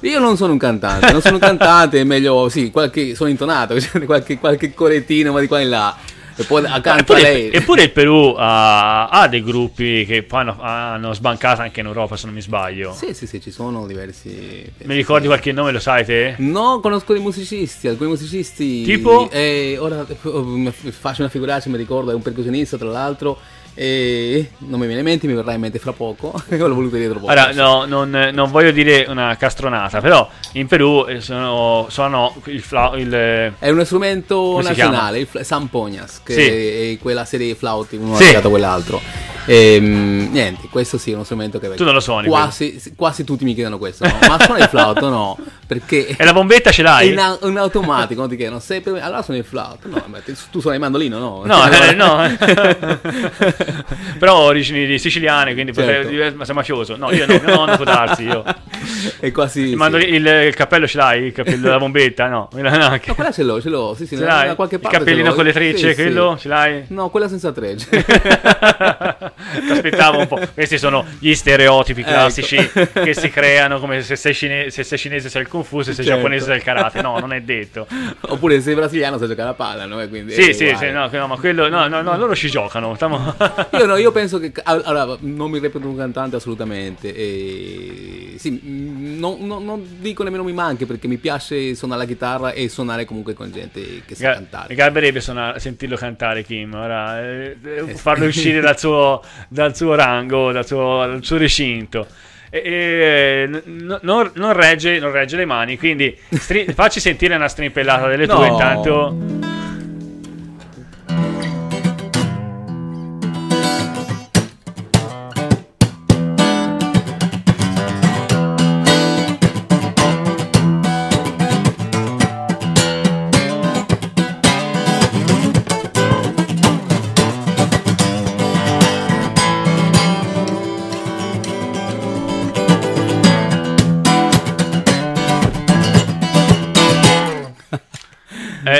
Io non sono un cantante, non sono un cantante, è meglio, sì, qualche, sono intonato, qualche, qualche corettino, ma di qua e là. E poi accanto eppure, a lei. Eppure il Perù ha, ha dei gruppi che poi hanno, hanno, sbancato anche in Europa, se non mi sbaglio. Sì, sì, sì, ci sono diversi. Mi ricordi qualche nome, lo sai te? No, conosco dei musicisti, alcuni musicisti. Tipo? Eh, ora faccio una figuraccia, mi ricordo, è un percussionista tra l'altro e non mi viene in mente, mi verrà in mente fra poco. L'ho voluto dire troppo. Allora, no, non, non, voglio dire una castronata, però in Perù sono, sono il, fla, il È uno strumento nazionale, il Sampognas, che sì. è quella serie di flauti, uno sì. a quell'altro. E, ehm, niente, questo sì è uno strumento che tu non lo suoni. Quasi, quasi tutti mi chiedono questo, no? ma suona il flauto? No, perché. E la bombetta ce l'hai? In, in automatico, non ti chiedono, sei per... allora suoni il flauto? No, beh, tu suoni il mandolino? No, no, eh, no. però origini siciliane, quindi certo. potrei. Ma sei mafioso? No, io no, no non può darsi. Io. È quasi. Il, mandolino, il, il, cappello ce l'hai? Il cappello della bombetta? No, no, no quella ce l'ho, ce l'ho. Sì, sì, ce l'hai? qualche parte. Il cappellino con le trecce, sì, quello sì. ce l'hai? No, quella senza trecce. Ti aspettavo un po'. Questi sono gli stereotipi ecco. classici ecco. che si creano come se sei, cine- se sei cinese sei il Fu, se sei certo. giapponese sei il karate. No, non è detto. Oppure se sei brasiliano sai giocare a palla, no? Quindi sì, sì, sì, no, no, ma quello, no, no, no, loro ci giocano. Stiamo... io, no, io penso che, allora, non mi reputo un cantante assolutamente. E, sì, non, non, non, dico nemmeno mi manchi perché mi piace suonare la chitarra e suonare comunque con gente che sa Ga- cantare. Mi garberebbe sentirlo cantare, Kim. Ora, eh, eh farlo uscire dal suo, dal suo rango, dal suo, dal suo recinto. E, e, no, non, non, regge, non, regge, le mani, quindi stri- facci sentire una strimpellata delle no. tue intanto.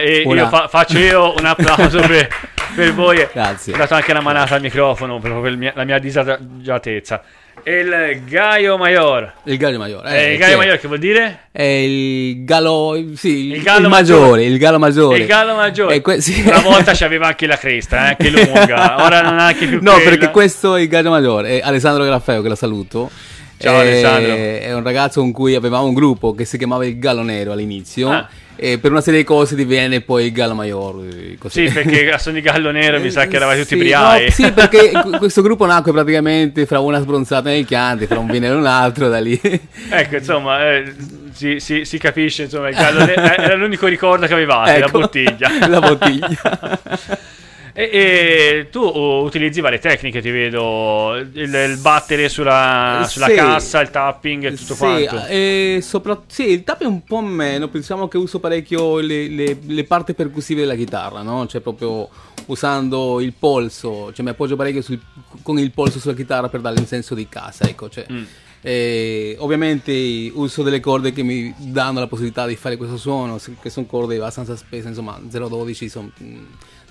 Eh, una... io fa- faccio io un applauso per, per, voi. Grazie. Ho dato anche una manata al microfono proprio per mia, la mia disagiatezza. Il Gaio Maior. Il Gaio Maior. Eh, il Gaio Maior che vuol dire? È il gallo, sì, il, gallo il maggiore, maggiore, il gallo maggiore. Il gallo maggiore. Que- sì. Una volta c'aveva anche la cresta, eh, che lunga. Ora non ha anche più No, quella. perché questo è il Gaio Maggiore. È Alessandro Graffeo che la saluto. Ciao è, Alessandro. È un ragazzo con cui avevamo un gruppo che si chiamava il Gallo Nero all'inizio. Ah e per una serie di cose diviene poi il Gallo Maior. Così. Sì, perché a Sony Gallo Nero mi sa che eravate tutti sì, briai. No, sì, perché questo gruppo nacque praticamente fra una sbronzata nei Chianti, fra un vino e un altro, da lì. Ecco, insomma, eh, si, si, si, capisce, insomma, il Gallo Nero era l'unico ricordo che avevate, ecco, la bottiglia. la bottiglia. E, e, tu utilizzi varie tecniche, ti vedo, il, il battere sulla, sulla sì, cassa, il tapping e tutto sì, quanto. E sopra, sì, il tapping un po' meno, pensiamo che uso parecchio le, le, le parti percussive della chitarra, no? Cioè proprio usando il polso, cioè mi appoggio parecchio sul, con il polso sulla chitarra per dare il senso di casa, ecco, cioè... Mm. Eh, ovviamente uso delle corde che mi danno la possibilità di fare questo suono, che sono corde abbastanza spesse, insomma 012 sono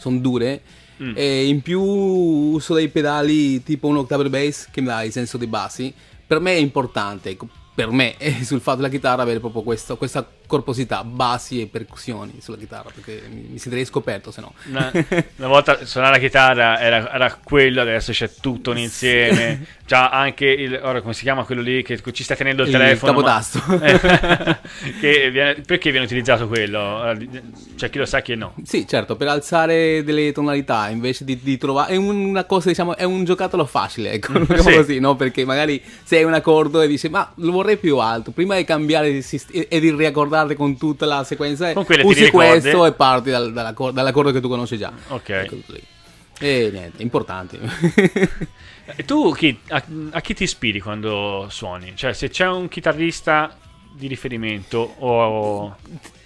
son dure. Mm. E in più uso dei pedali tipo un octave bass che mi dà il senso dei bassi. Per me è importante, ecco, per me sul fatto della chitarra avere proprio questo, questa corposità, bassi e percussioni sulla chitarra, perché mi, mi sentirei scoperto se no. Una, una volta suonare la chitarra era, era, quello, adesso c'è tutto un insieme, già anche il, ora come si chiama quello lì che ci sta tenendo il, il telefono. Capotasto. Ma, viene, perché viene utilizzato quello? C'è chi lo sa chi no. Sì, certo, per alzare delle tonalità invece di, di trovare... È una cosa, diciamo, è un giocattolo facile, ecco, mm, sì. così, no? Perché magari sei un accordo e dici, ma lo vorrei più alto, prima di cambiare e di riaccordare guardi con tutta la sequenza, usi questo e parti dal, dalla, dall'accordo che tu conosci già. Ok. Ecco e niente, importante. e tu chi, a, a, chi ti ispiri quando suoni? Cioè, se c'è un chitarrista di riferimento o...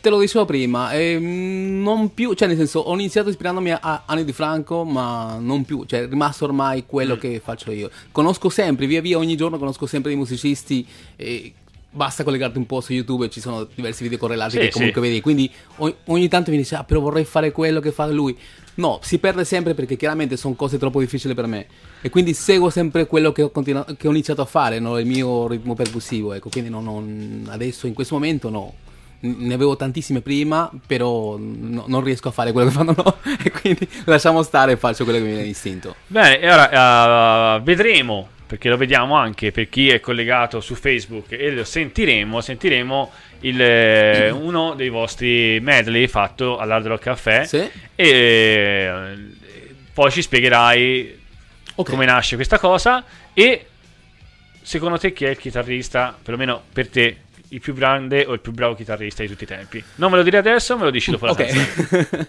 Te lo dicevo prima, eh, non più, cioè nel senso ho iniziato ispirandomi a, Anni di Franco, ma non più, cioè è rimasto ormai quello mm. che faccio io. Conosco sempre, via via ogni giorno conosco sempre dei musicisti eh, basta collegarti un po' su YouTube, ci sono diversi video correlati sì, che comunque sì. vedi, quindi ogni, ogni tanto mi dice, ah però vorrei fare quello che fa lui. No, si perde sempre perché chiaramente sono cose troppo difficili per me e quindi seguo sempre quello che ho, continu- che ho iniziato a fare, no? il mio ritmo percussivo, ecco, quindi non, non, adesso in questo momento no ne avevo tantissime prima, però no, non riesco a fare quello che fanno loro. e quindi lasciamo stare e faccio quello che mi viene istinto. Bene, e ora uh, vedremo, perché lo vediamo anche per chi è collegato su Facebook e lo sentiremo, sentiremo il, eh, uno dei vostri medley fatto all'Hard Rock Café. Sì. E eh, poi ci spiegherai okay. come nasce questa cosa e secondo te chi è il chitarrista, perlomeno per te, il più grande o il più bravo chitarrista di tutti i tempi. Non me lo dire adesso, me lo dici dopo la okay.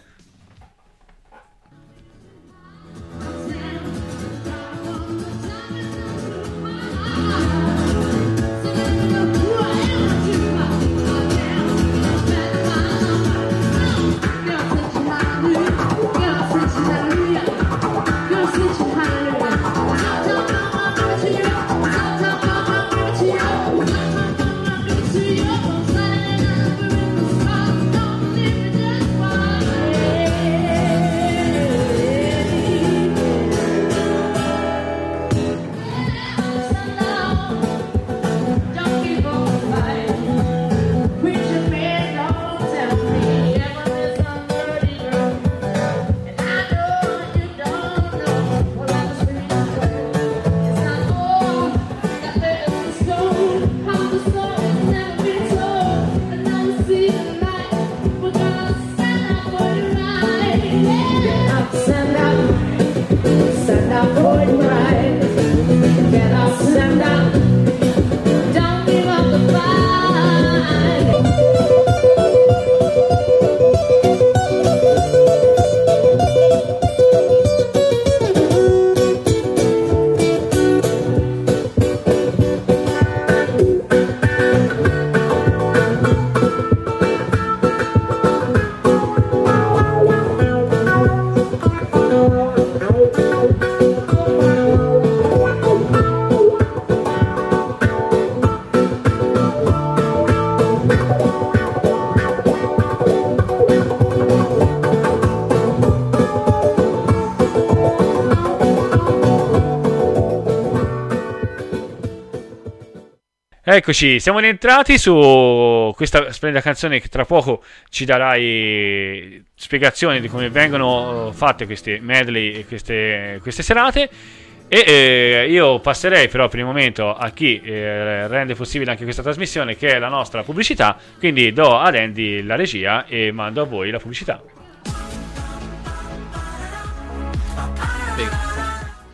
Eccoci, siamo rientrati su questa splendida canzone che tra poco ci darai spiegazioni di come vengono fatte queste medley e queste, queste serate. E eh, io passerei però per il momento a chi eh, rende possibile anche questa trasmissione, che è la nostra pubblicità. Quindi do ad Andy la regia e mando a voi la pubblicità.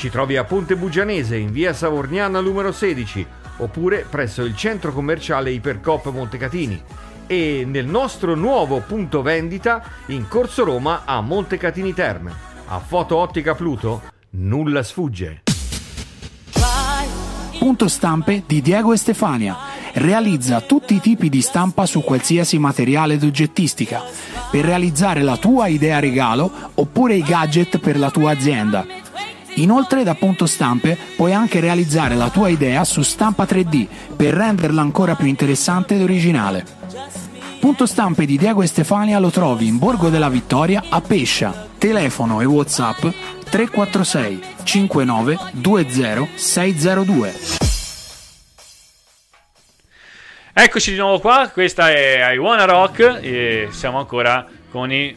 Ci trovi a Ponte Bugianese in via Savorniana numero 16 oppure presso il centro commerciale Ipercop Montecatini e nel nostro nuovo punto vendita in Corso Roma a Montecatini Terme. A Foto Ottica Pluto nulla sfugge. Punto stampe di Diego e Stefania. Realizza tutti i tipi di stampa su qualsiasi materiale d'oggettistica per realizzare la tua idea regalo oppure i gadget per la tua azienda Inoltre da Punto Stampe puoi anche realizzare la tua idea su stampa 3D per renderla ancora più interessante ed originale. Punto Stampe di Diego e Stefania lo trovi in Borgo della Vittoria a Pescia. Telefono e WhatsApp 346 59 20 602. Eccoci di nuovo qua, questa è I Wanna Rock e siamo ancora con i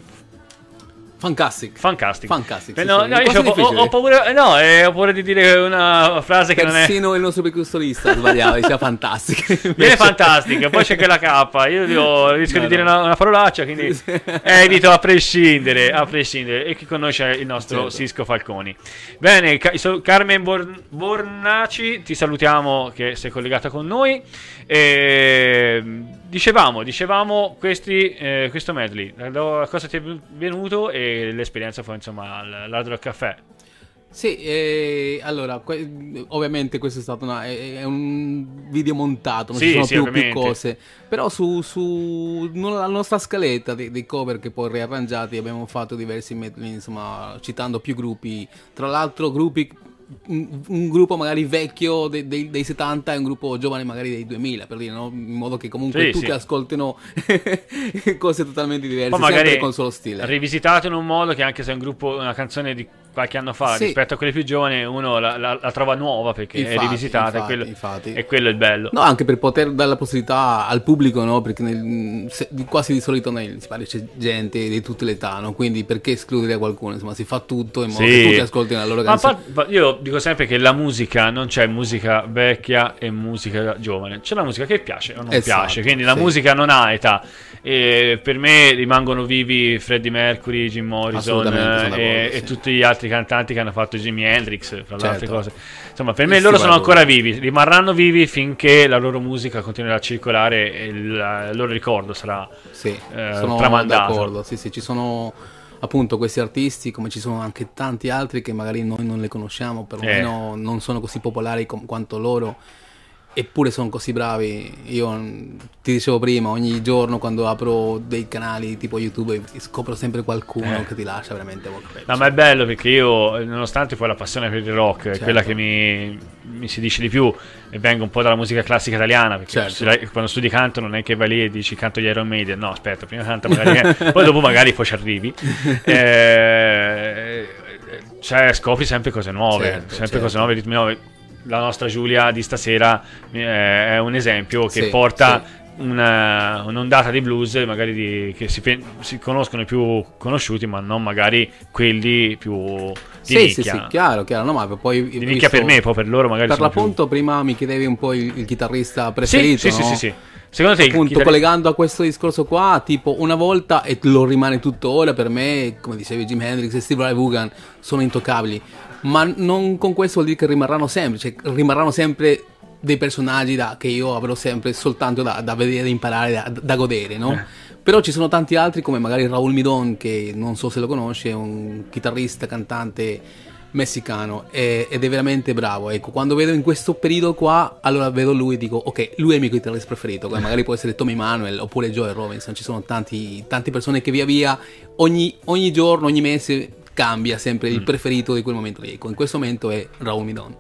Fantastic. Fantastic. Fantastic. Sì, no, no, io ho, ho, paura, no eh, ho paura di dire una frase che Persino non è. Persino il nostro percussionista sbagliava, diceva fantastic. Viene fantastic, poi c'è quella K. Io devo, rischio no, di dire una, una, parolaccia, quindi evito a prescindere, a prescindere. E chi conosce il nostro certo. Sisco Falconi. Bene, Carmen Bor- Bornaci, ti salutiamo che sei collegata con noi. E dicevamo, dicevamo questi, eh, questo medley, cosa ti è venuto e l'esperienza fu insomma Rock Caffè. Sì, eh, allora, que- ovviamente questo è stato una, è, è un video montato, non sì, ci sono sì, più, più, cose, però su, su la nostra scaletta dei, dei, cover che poi riarrangiati abbiamo fatto diversi medley, insomma, citando più gruppi, tra l'altro gruppi un, gruppo magari vecchio de, de, dei 70 e un gruppo giovane magari dei 2000 per dire no? in modo che comunque sì, tutti sì. ascoltino cose totalmente diverse Poi magari con solo stile rivisitato in un modo che anche se è un gruppo una canzone di qualche anno fa sì. rispetto a quelle più giovani uno la, la, la trova nuova perché infatti, è rivisitata infatti, e, quello, infatti. e quello è il bello no anche per poter dare la possibilità al pubblico no perché nel, se, quasi di solito nel, si parla c'è gente di tutte le età no quindi perché escludere qualcuno insomma si fa tutto in modo sì. che tutti ascoltino la loro canzone ma io dico sempre che la musica non c'è musica vecchia e musica giovane c'è la musica che piace o non esatto, piace quindi la sì. musica non ha età e per me rimangono vivi Freddie Mercury, Jim Morrison e, e tutti gli altri cantanti che hanno fatto Jimi Hendrix, fra certo. le altre cose. Insomma, per me loro sono ancora vivi, rimarranno vivi finché la loro musica continuerà a circolare e il, il loro ricordo sarà sì, eh, sono tramandato. D'accordo, sì, sì, ci sono appunto questi artisti, come ci sono anche tanti altri che magari noi non le conosciamo, perlomeno eh. non sono così popolari com- quanto loro eppure sono così bravi. Io mm, ti dicevo prima, ogni giorno quando apro dei canali tipo YouTube scopro sempre qualcuno eh. che ti lascia veramente molto bello. No, ma è bello perché io, nonostante poi la passione per il rock, certo. è quella che mi, mi, si dice di più, e vengo un po' dalla musica classica italiana, perché certo. quando studi canto non è che vai lì e dici canto gli Iron Maiden, no, aspetta, prima canta magari, poi dopo magari poi ci arrivi. Eh, cioè, scopri sempre cose nuove, certo, sempre certo. cose nuove, ritmi nuovi la nostra Giulia di stasera eh, è un esempio che sì, porta sì. Una, un'ondata di blues magari di, che si, si, conoscono i più conosciuti ma non magari quelli più di sì, nicchia. Sì, sì, chiaro, chiaro. No, ma poi di nicchia per me, poi per loro magari Per l'appunto più... prima mi chiedevi un po' il, il chitarrista preferito, Sì, no? sì, sì, sì. Secondo te, appunto, chitarri... collegando a questo discorso qua, tipo una volta, e lo rimane tuttora per me, come dicevi Jim Hendrix e Steve Ray Vaughan, sono intoccabili ma non con questo vuol dire che rimarranno sempre, cioè rimarranno sempre dei personaggi da, che io avrò sempre soltanto da, da vedere, da imparare, da, da godere, no? Eh. Però ci sono tanti altri come magari Raul Midon, che non so se lo conosce, è un chitarrista, cantante messicano ed è veramente bravo. Ecco, quando vedo in questo periodo qua, allora vedo lui e dico, ok, lui è il mio chitarrista preferito. magari può essere Tommy Manuel oppure Joe Robinson. Ci sono tanti, tante persone che via via ogni, ogni giorno, ogni mese cambia sempre il mm. preferito di quel momento lì. Ecco, in questo momento è Raul Midon.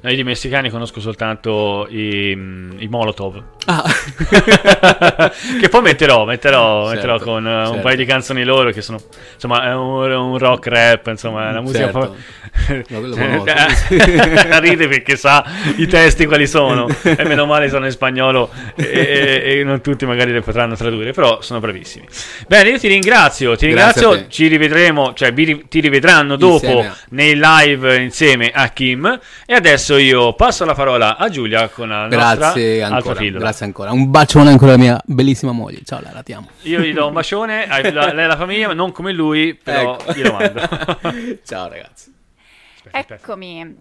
No, io di messicani conosco soltanto i, i Molotov. Ah. che poi metterò, metterò, certo, metterò con uh, certo. un paio di canzoni loro che sono insomma è un, un rock rap, insomma, è una musica certo. po'... Ride perché sa i testi quali sono e meno male sono in spagnolo e, e, e, non tutti magari le potranno tradurre, però sono bravissimi. Bene, io ti ringrazio, ti ringrazio, ci rivedremo, cioè ti rivedranno dopo insieme. nei live insieme a Kim e adesso io passo la parola a Giulia con la grazie nostra ancora, Grazie ancora. Un bacione ancora alla mia bellissima moglie. Ciao, la ti amo. Io gli do un bacione, a lei e alla famiglia, non come lui, però ecco. glielo mando. Ciao ragazzi. Eccomi.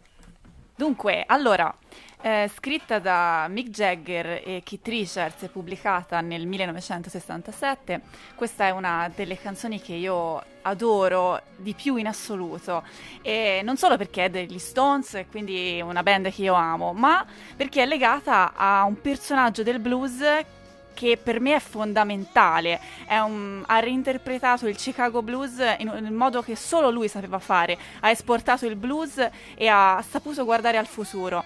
Dunque, allora, eh, scritta da Mick Jagger e Keith Richards e pubblicata nel 1967, questa è una delle canzoni che io adoro di più in assoluto e non solo perché è degli Stones, quindi una band che io amo, ma perché è legata a un personaggio del blues che per me è fondamentale. È un, ha reinterpretato il Chicago Blues in un modo che solo lui sapeva fare. Ha esportato il blues e ha saputo guardare al futuro.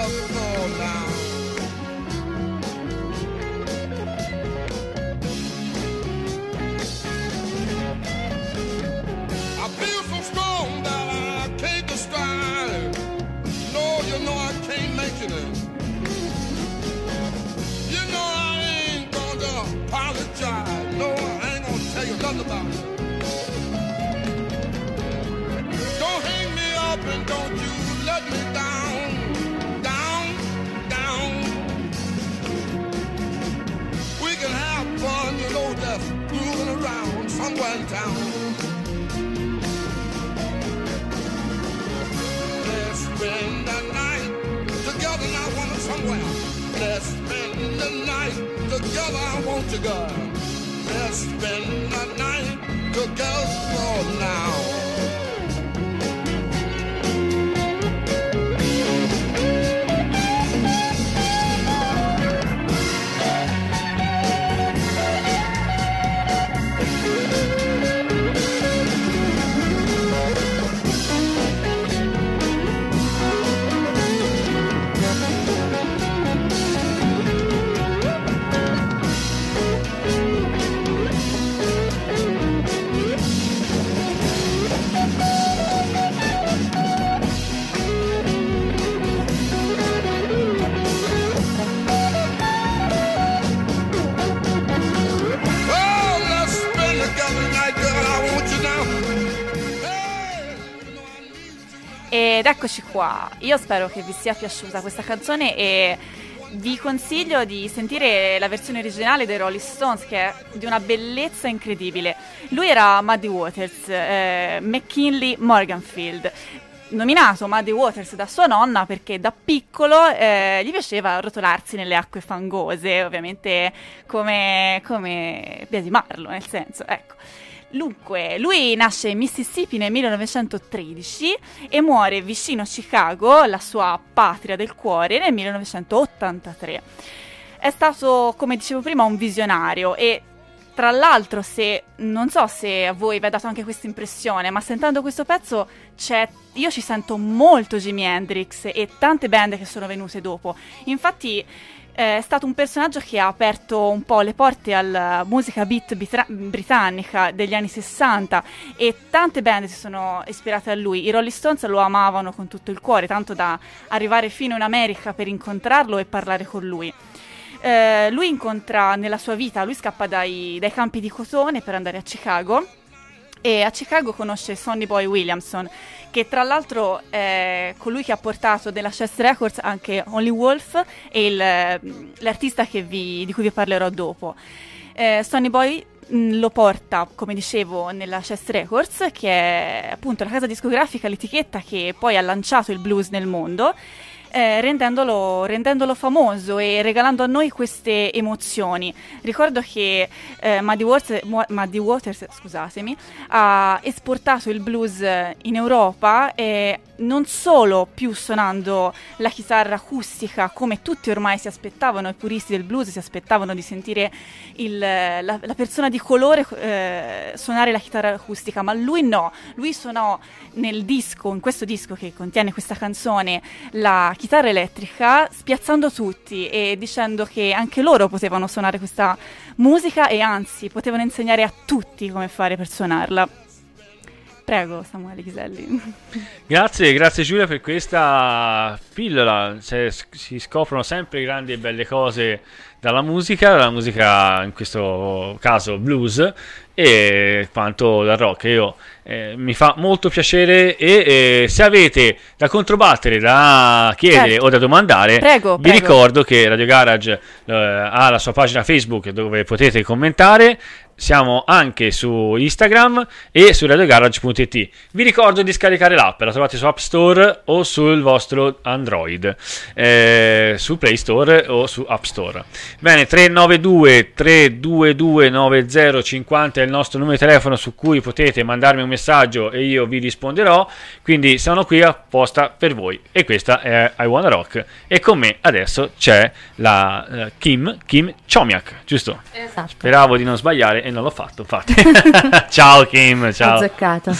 love for. I want you, girl. Ed eccoci qua, io spero che vi sia piaciuta questa canzone e vi consiglio di sentire la versione originale dei Rolling Stones che è di una bellezza incredibile. Lui era Muddy Waters, eh, McKinley Morganfield, nominato Muddy Waters da sua nonna perché da piccolo eh, gli piaceva rotolarsi nelle acque fangose, ovviamente come, come biasimarlo, nel senso, ecco. Dunque, lui nasce in Mississippi nel 1913 e muore vicino a Chicago, la sua patria del cuore, nel 1983. È stato, come dicevo prima, un visionario e tra l'altro, se non so se a voi vi ha dato anche questa impressione, ma sentendo questo pezzo io ci sento molto Jimi Hendrix e tante band che sono venute dopo. Infatti è stato un personaggio che ha aperto un po' le porte alla musica beat bitra- britannica degli anni 60 e tante band si sono ispirate a lui. I Rolling Stones lo amavano con tutto il cuore, tanto da arrivare fino in America per incontrarlo e parlare con lui. Eh, lui incontra nella sua vita, lui scappa dai, dai campi di cotone per andare a Chicago e a Chicago conosce Sonny Boy Williamson che tra l'altro è colui che ha portato della Chess Records anche Only Wolf e il, l'artista vi, di cui vi parlerò dopo. Eh, Sonny Boy mh, lo porta, come dicevo, nella Chess Records, che è appunto la casa discografica, l'etichetta che poi ha lanciato il blues nel mondo eh, rendendolo, rendendolo, famoso e regalando a noi queste emozioni. Ricordo che eh, Muddy, Waters, Muddy Waters scusatemi, ha esportato il blues in Europa e non solo più suonando la chitarra acustica come tutti ormai si aspettavano, i puristi del blues si aspettavano di sentire il, la, la, persona di colore eh, suonare la chitarra acustica, ma lui no, lui suonò nel disco, in questo disco che contiene questa canzone, la chitarra elettrica, spiazzando tutti e dicendo che anche loro potevano suonare questa musica e anzi potevano insegnare a tutti come fare per suonarla. Prego Samuele Ghiselli. Grazie, grazie Giulia per questa pillola. Cioè, si scoprono sempre grandi e belle cose dalla musica, dalla musica in questo caso blues e quanto dal rock. Io eh, mi fa molto piacere e eh, se avete da controbattere, da chiedere certo. o da domandare, prego, vi prego. ricordo che Radio Garage eh, ha la sua pagina Facebook dove potete commentare siamo anche su Instagram e su radiogarage.it. Vi ricordo di scaricare l'app, la trovate su App Store o sul vostro Android, eh, su Play Store o su App Store. Bene, 392 322 9050 è il nostro numero di telefono su cui potete mandarmi un messaggio e io vi risponderò, quindi sono qui apposta per voi e questa è I Wanna Rock e con me adesso c'è la uh, Kim, Kim Chomiak, giusto? Esatto. Speravo di non sbagliare non l'ho fatto, infatti. ciao Kim, ciao. Azzeccato.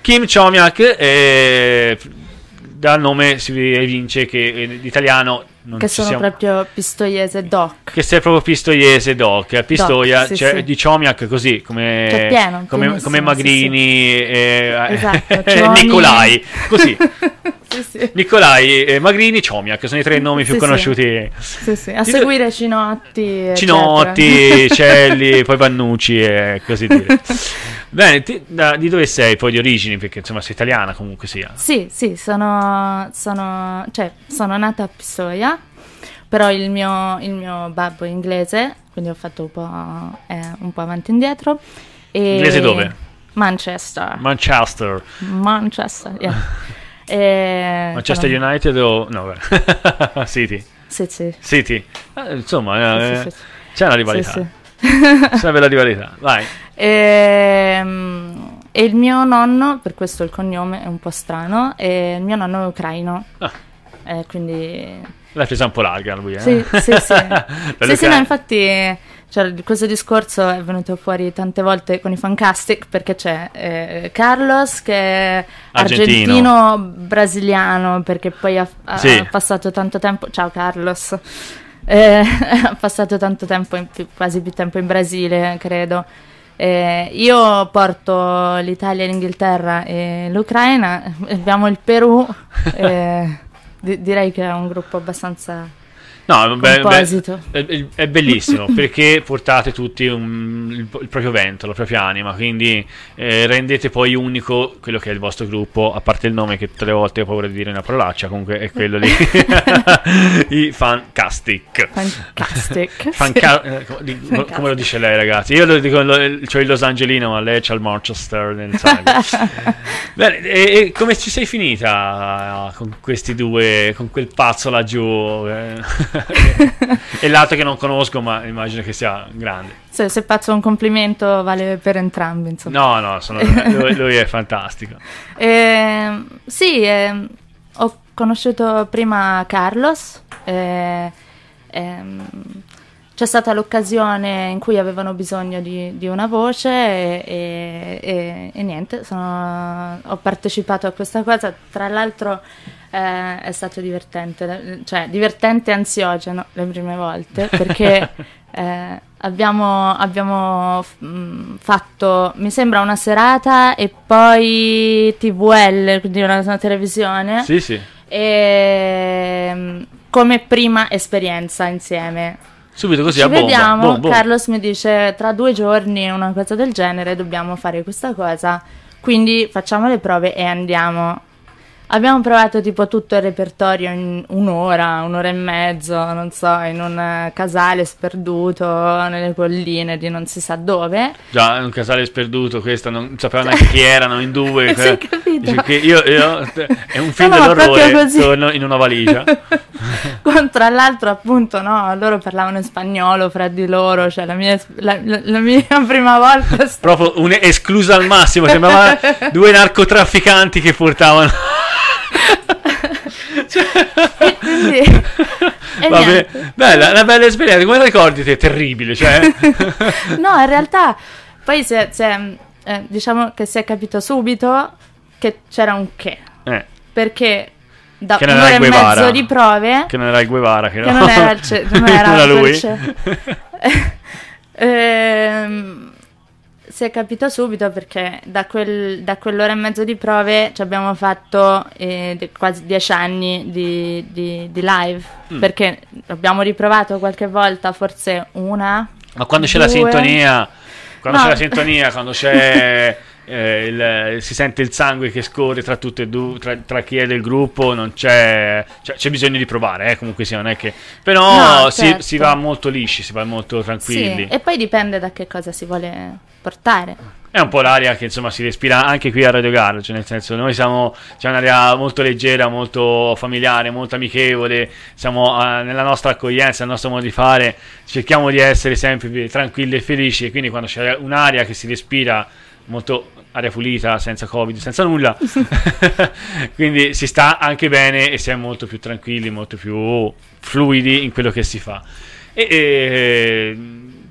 Kim Chomiak, eh, dal nome si evince che l'italiano non che sono siamo... proprio Pistoiese Doc. Che sei proprio Pistoiese Doc. Pistoia, Doc, sì, cioè, sì. di Chomiak così, come, cioè, pieno, come, come Magrini sì, e esatto, Nicolai. Così. Nicolai, eh, Magrini, Chomiak sono i tre nomi più conosciuti. A seguire Cinotti. Cinotti, Celli, poi Vannucci e così dire. Bene, ti, da, di dove sei poi di origini? Perché insomma sei italiana comunque sia. Sì, sì, sono, sono, cioè, sono nata a Pistoia, però il mio, il mio babbo è inglese, quindi ho fatto un po', eh, un po avanti e indietro. E Inglese dove? Manchester. Manchester. Manchester, yeah. E Manchester sono- United o... No, beh. City. Sì, sì. City. Eh, insomma, eh, Sì, sì, sì. c'è una Sì, rivalità. sì. C'è una bella rivalità. Vai. Ehm, E, il mio nonno, per questo il cognome è un po' strano, e il mio nonno è ucraino. Ah. Eh, quindi L'hai presa un po' larga lui, eh? Sì, sì, sì. Sì, sì, no, infatti cioè, questo discorso è venuto fuori tante volte con i Fancastic perché c'è eh, Carlos che è Argentino. argentino-brasiliano perché poi ha, ha Sì. passato tanto tempo... Ciao Carlos! Eh, ha passato tanto tempo, più- quasi più tempo in Brasile, credo. Eh, io porto l'Italia, l'Inghilterra e l'Ucraina, abbiamo il Perù, eh, di- direi che è un gruppo abbastanza No, beh, beh, è, bellissimo perché portate tutti un- il, il proprio vento, la propria anima, quindi eh, rendete poi unico quello che è il vostro gruppo, a parte il nome che le volte ho paura di dire una parolaccia, comunque è quello lì, i Fancastic. Fantastic. Fanca- eh, co- di- co- come lo dice lei, ragazzi? Io lo dico, lo, c'ho il Los Angelino, ma lei c'ha il Manchester nel sangue. Bene, e, e come ci sei finita con questi due, con quel pazzo laggiù? eh? e l'altro che non conosco, ma immagino che sia grande. Se, se faccio un complimento vale per entrambi, insomma. No, no, sono- lui, lui è fantastico. Ehm, sì, ehm, ho conosciuto prima Carlos. eh, ehm, c'è stata l'occasione in cui avevano bisogno di, di una voce e, e- e- niente, sono- ho partecipato a questa cosa. Tra l'altro eh, è stato divertente, cioè divertente e ansiogeno le prime volte perché eh, abbiamo, abbiamo mm, fatto, mi sembra, una serata e poi TVL, quindi una, una televisione, Sì, sì. e, come prima esperienza insieme. Subito così Ci a bomba. vediamo, boom, boom. Carlos mi dice tra due giorni una cosa del genere, dobbiamo fare questa cosa, quindi facciamo le prove e andiamo. Abbiamo provato tipo tutto il repertorio in un'ora, un'ora e mezzo, non so, in un eh, casale sperduto nelle colline di non si sa dove. Già, un casale sperduto, questa non sapeva neanche chi erano in due. Che io, io- è un film No, dell'orrore, così. torno in una valigia. Tra l'altro, appunto, no, loro parlavano in spagnolo fra di loro, cioè la mia, la- la- mia prima volta... sta- Proprio un esclusa al massimo, sembrava due narcotrafficanti che portavano. E quindi... e Vabbè, niente. bella, una bella esperienza. Come ricordi te? Terribile, cioè. No, in realtà poi si è, eh, diciamo che si è capito subito che c'era un che. Eh, Perché da Che un'ora e mezzo di prove, che non era il Guevara, che, che no. non era, il ce- non era Non era lui. ce- Ehm, si è capito subito perché da, quel- da quell'ora e mezzo di prove ci abbiamo fatto eh, quasi dieci anni di, di- di live. Mm. Perché abbiamo riprovato qualche volta, forse una. Ma quando c'è la due. sintonia, quando No. c'è la sintonia, quando c'è eh, il- si sente il sangue che scorre tra tutte e due, tra, tra chi è del gruppo, non c'è, cioè, c'è bisogno di provare, eh, comunque sia, non è che... Però No, si, certo. si va molto lisci, si va molto tranquilli. Sì, e poi dipende da che cosa si vuole portare. È un po' l'aria che insomma si respira anche qui a Radio Garage, nel senso noi siamo, c'è un'area molto leggera, molto familiare, molto amichevole, siamo eh, nella nostra accoglienza, nel nostro modo di fare, cerchiamo di essere sempre tranquilli e felici e quindi quando c'è un'aria che si respira molto aria pulita, senza covid, senza nulla, quindi si sta anche bene e si è molto più tranquilli, molto più fluidi in quello che si fa. E, e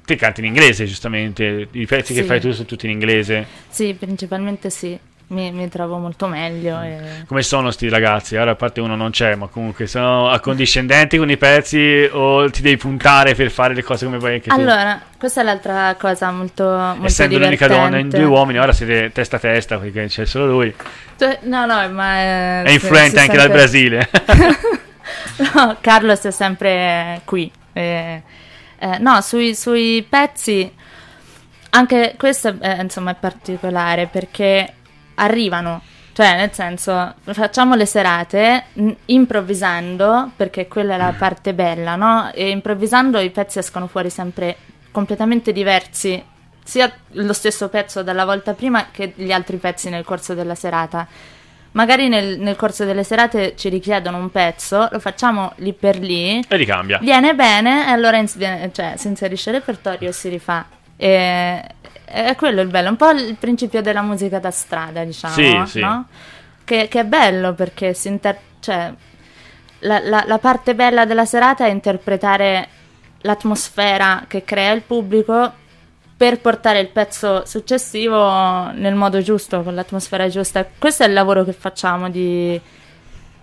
te canti in inglese, giustamente, i pezzi che Sì. fai tu sono tutti in inglese. Sì, principalmente sì, mi, mi trovo molto meglio. E... Come sono sti ragazzi? Ora a parte uno non c'è, ma comunque sono accondiscendenti con i pezzi o ti devi puntare per fare le cose come vuoi anche tu? Allora, questa è l'altra cosa molto, molto Essendo l'unica divertente. donna in due uomini, ora siete testa a testa perché c'è solo lui. No, no, ma... È si- influente anche dal sente- Brasile. No, Carlos è sempre qui. Eh, eh, no, sui, sui pezzi, anche questo è, insomma, è particolare perché arrivano, cioè nel senso facciamo le serate improvvisando, perché quella è la parte bella, no? E improvvisando i pezzi escono fuori sempre completamente diversi sia lo stesso pezzo dalla volta prima che gli altri pezzi nel corso della serata. Magari nel, nel corso delle serate ci richiedono un pezzo, lo facciamo lì per lì, E ricambia. viene bene e allora ins- viene- cioè, si inserisce il repertorio e si rifà. E, è quello il bello, un po' il principio della musica da strada, diciamo, Sì, sì. no? Che, che è bello perché si inter- cioè, la, la- la parte bella della serata è interpretare l'atmosfera che crea il pubblico per portare il pezzo successivo nel modo giusto, con l'atmosfera giusta. Questo è il lavoro che facciamo di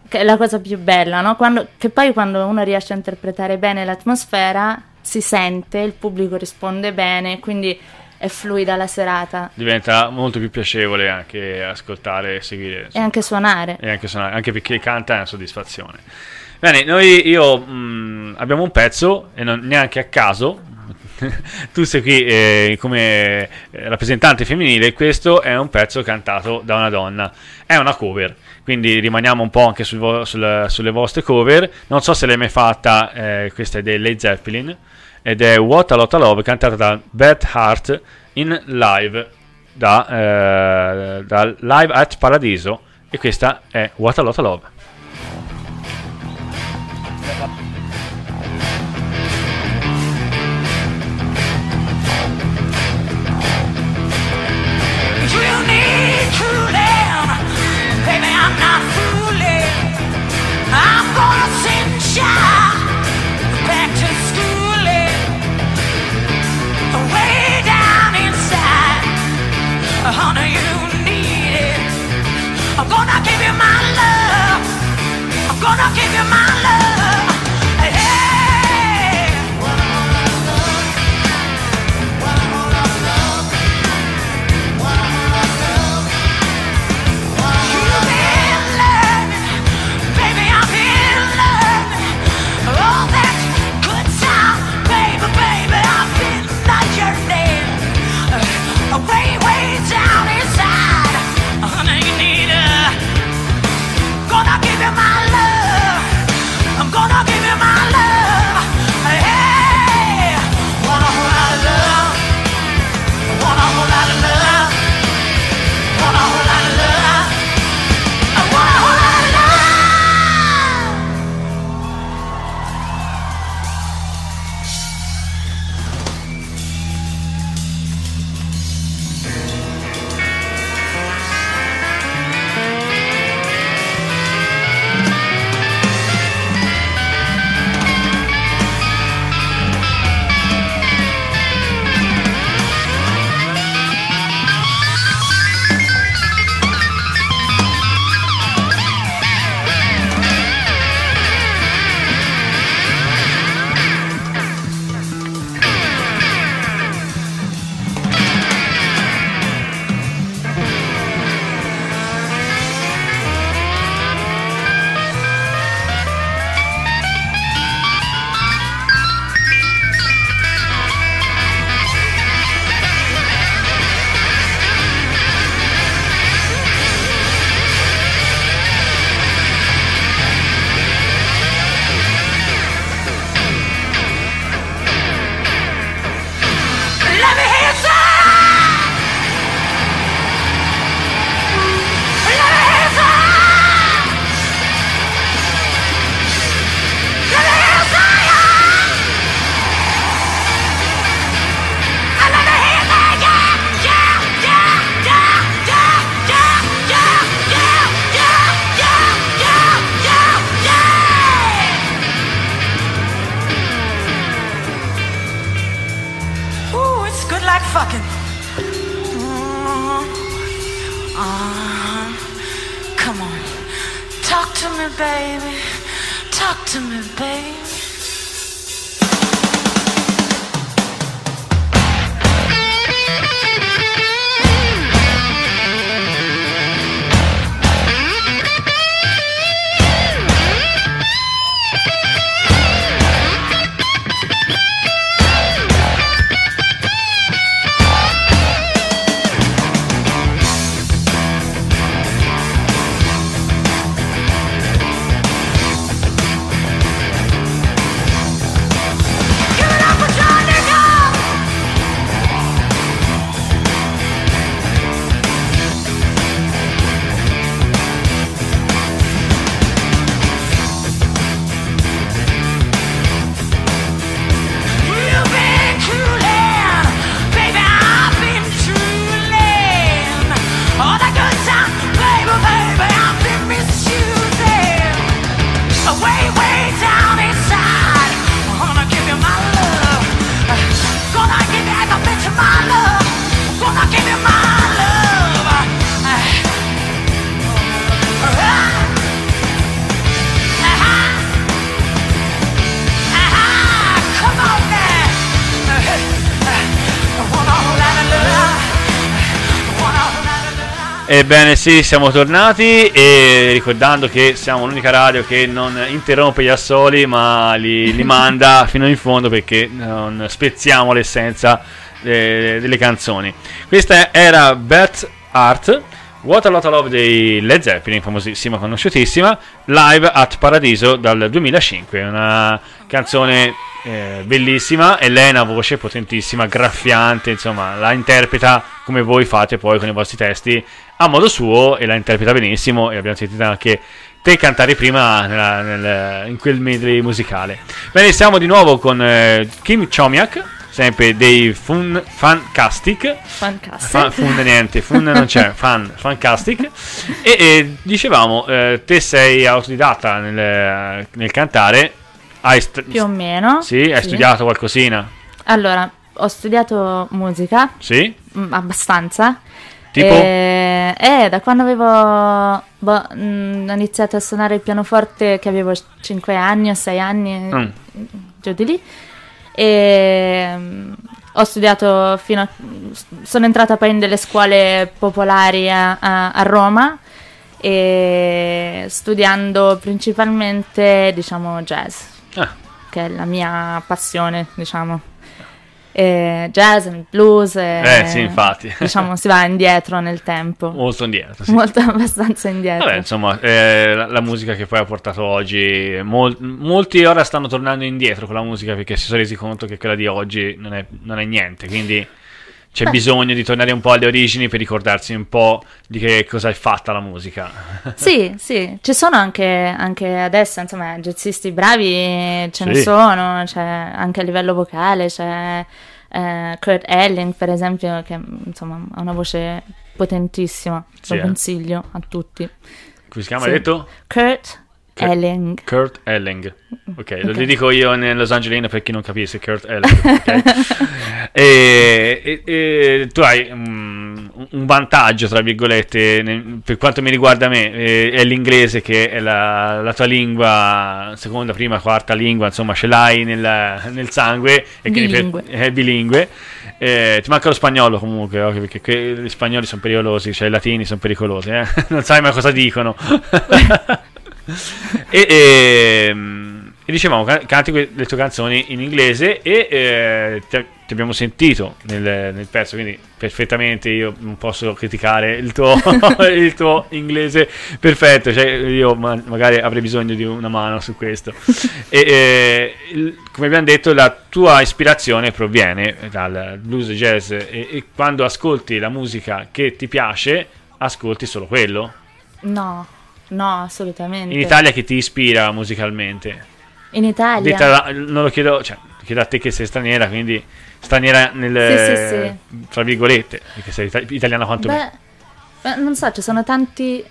che è la cosa più bella, no? Quando- che poi quando uno riesce a interpretare bene l'atmosfera si sente, il pubblico risponde bene, quindi è fluida la serata Diventa molto più piacevole anche ascoltare e seguire. e anche suonare. e anche suonare, anche perché canta è una soddisfazione. Bene, noi io mh, abbiamo un pezzo e non, neanche a caso. tu sei qui eh, come eh, rappresentante femminile. Questo è un pezzo cantato da una donna, è una cover. Quindi rimaniamo un po' anche sul vo- sul- sulle vostre cover. Non so se l'hai mai fatta, eh, questa è dei Led Zeppelin ed è What a Lot of Love cantata da Beth Hart in live da, eh, da Live at Paradiso e questa è What a Lot of Love. Gonna give you Ebbene sì, siamo tornati e ricordando che siamo l'unica radio che non interrompe gli assoli ma li, li manda fino in fondo perché non spezziamo l'essenza eh, delle canzoni. Questa era Beth Art, What a Lot of Love dei Led Zeppelin, famosissima, conosciutissima, live at Paradiso dal 2005, una canzone eh, bellissima e lei ha una voce potentissima, graffiante, insomma, la interpreta come voi fate poi con i vostri testi a modo suo e la interpreta benissimo e abbiamo sentito anche te cantare prima nella- nel- in quel medley musicale. Bene, siamo di nuovo con eh, Kim Chomiak, sempre dei Fun Fancastic. Fantastico. Fa- fun niente, fun non c'è, fan, fantastic. E, e dicevamo, eh, te sei autodidatta nel, nel cantare, hai, st- Più o meno. sì, hai studiato qualcosina, Allora, ho studiato musica, sì? mm, abbastanza. Tipo? E, eh, da quando avevo boh, mm, ho iniziato a suonare il pianoforte che avevo 5 anni o 6 anni, Mm. giù di lì. E mm, ho studiato fino a... Sono entrata poi in delle scuole popolari a, a- a Roma e studiando principalmente, diciamo, jazz, Ah, che è la mia passione, diciamo. E jazz, blues, e, Eh, sì, infatti. diciamo si va indietro nel tempo, molto indietro, sì. molto abbastanza indietro. Vabbè, insomma, eh, la, la musica che poi ha portato oggi, mol- molti ora stanno tornando indietro con la musica perché si sono resi conto che quella di oggi non è, non è niente, quindi c'è Beh. bisogno di tornare un po' alle origini per ricordarsi un po' di che cosa è fatta la musica. Sì, sì, ci sono anche, anche adesso, insomma, jazzisti bravi ce ne Sì. sono, c'è anche a livello vocale, c'è eh, Kurt Elling, per esempio, che insomma ha una voce potentissima, Sì, lo eh. consiglio a tutti. Come si chiama? Sì. Hai detto? Kurt- Elling. Kurt Elling. Ok, lo dico io nel Los Angelino per chi non capisse, Kurt Elling. ok? e, e- e tu hai mm, un vantaggio, tra virgolette, nel- per quanto mi riguarda me, eh, è l'inglese che è la, la tua lingua, seconda, prima, quarta lingua, insomma, ce l'hai nel, nel sangue. E quindi per- Bilingue. è bilingue. Eh, ti manca lo spagnolo comunque, ok? perché que- gli spagnoli sono pericolosi, cioè i latini sono pericolosi, eh? non sai mai cosa dicono. e, ehm, e dicevamo, ca- canti le tue canzoni in inglese e eh, ti, ti abbiamo sentito nel, nel pezzo, quindi perfettamente io non posso criticare il tuo, il tuo inglese perfetto, cioè io ma- magari avrei bisogno di una mano su questo. E, eh, il- come abbiamo detto, la tua ispirazione proviene dal blues jazz e, e quando ascolti la musica che ti piace, ascolti solo quello. No, no, assolutamente. In Italia che ti ispira musicalmente? In Italia? Detta- non lo chiedo, cioè, chiedo a te che sei straniera, quindi straniera nel, Sì, sì, tra virgolette, perché sei ita- italiana quanto me. Beh, beh, non so, ci sono tanti.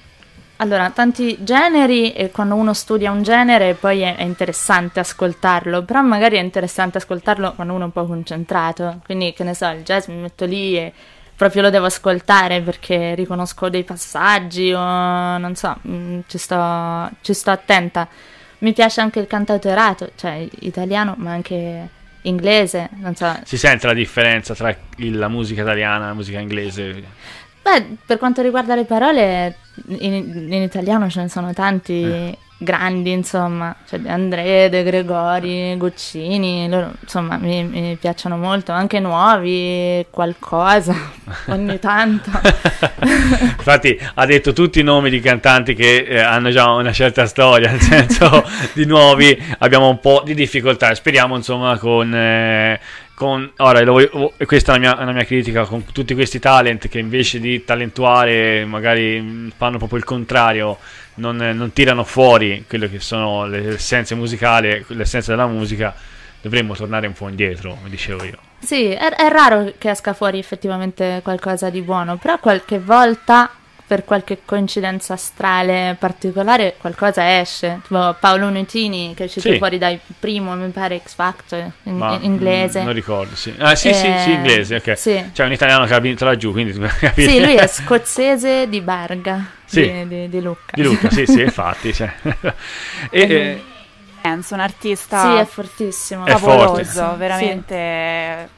Allora, tanti generi e quando uno studia un genere poi è, è interessante ascoltarlo, però magari è interessante ascoltarlo quando uno è un po' concentrato, quindi che ne so, il jazz mi metto lì e proprio lo devo ascoltare perché riconosco dei passaggi o non so, mm, ci sto, ci sto attenta. Mi piace anche il cantautorato, cioè italiano ma anche inglese, non so, Si sente la differenza tra il- la musica italiana e la musica inglese? Beh, per quanto riguarda le parole, in, in italiano ce ne sono tanti Eh. Grandi, insomma, cioè De André, De Gregori, Guccini, loro, insomma, mi, mi piacciono molto, anche nuovi, qualcosa, ogni tanto. Infatti ha detto tutti i nomi di cantanti che eh, hanno già una certa storia, nel senso di nuovi abbiamo un po' di difficoltà. Speriamo insomma con... eh, con ora, voglio- questa è la mia, è la mia critica con tutti questi talent che invece di talentuare magari fanno proprio il contrario, non, non tirano fuori quelle che sono le essenze musicali, l'essenza della musica, dovremmo tornare un po' indietro, come dicevo io. Sì, è, è raro che esca fuori effettivamente qualcosa di buono, però qualche volta, per qualche coincidenza astrale particolare, qualcosa esce. Tipo Paolo Nutini, che è uscito Sì. fuori dal primo, mi pare, X Factor, in, Ma, in inglese. mm, non ricordo, sì. Ah, sì, sì, sì, Eh, inglese, ok. sì. C'è un italiano che ha vinto laggiù, quindi capisci. Sì, lui è scozzese di Barga, Sì. di, di- di Lucca. Di Luca, sì, sì, infatti. cioè. e, eh, Enzo, un artista Sì, è fortissimo. È forte. favoloso, veramente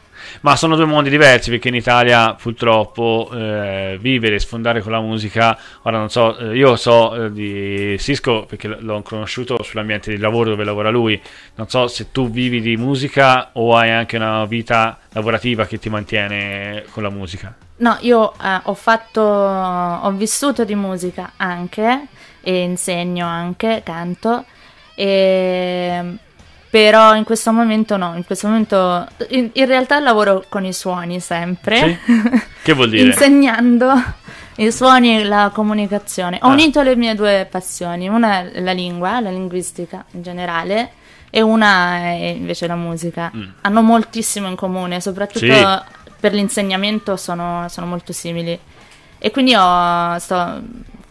Ma sono due mondi diversi perché in Italia purtroppo eh, vivere e sfondare con la musica, ora non so, eh, io so eh, di Cisco perché l'ho conosciuto sull'ambiente di lavoro dove lavora lui, non so se tu vivi di musica o hai anche una vita lavorativa che ti mantiene con la musica. No, io eh, ho fatto, ho vissuto di musica anche e insegno anche, canto, e, però in questo momento no, in questo momento in, in realtà lavoro con i suoni sempre, Che vuol dire? insegnando i suoni e la comunicazione. Ho Ah. unito le mie due passioni, una è la lingua, la linguistica in generale. E una è invece la musica. Mm. Hanno moltissimo in comune, soprattutto Sì. per l'insegnamento sono, sono molto simili. E quindi ho- sto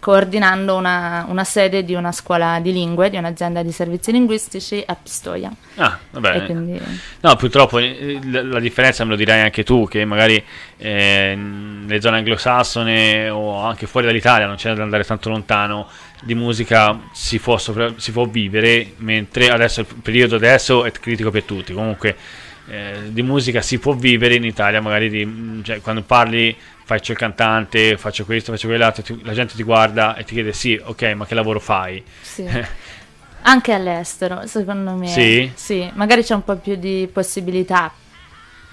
coordinando una, una sede di una scuola di lingue, di un'azienda di servizi linguistici a Pistoia. Ah, va bene. E quindi No, purtroppo eh, la, la differenza me lo dirai anche tu, che magari eh, nelle zone anglosassone o anche fuori dall'Italia, non c'è da andare tanto lontano, di musica si può, sopra- si può vivere, mentre adesso il periodo adesso è critico per tutti. Comunque eh, di musica si può vivere in Italia, magari di- cioè, quando parli faccio il cantante, faccio questo, faccio quell'altro, ti- la gente ti guarda e ti chiede sì, ok, ma che lavoro fai? sì. Anche all'estero, secondo me. Sì? Sì, magari c'è un po' più di possibilità.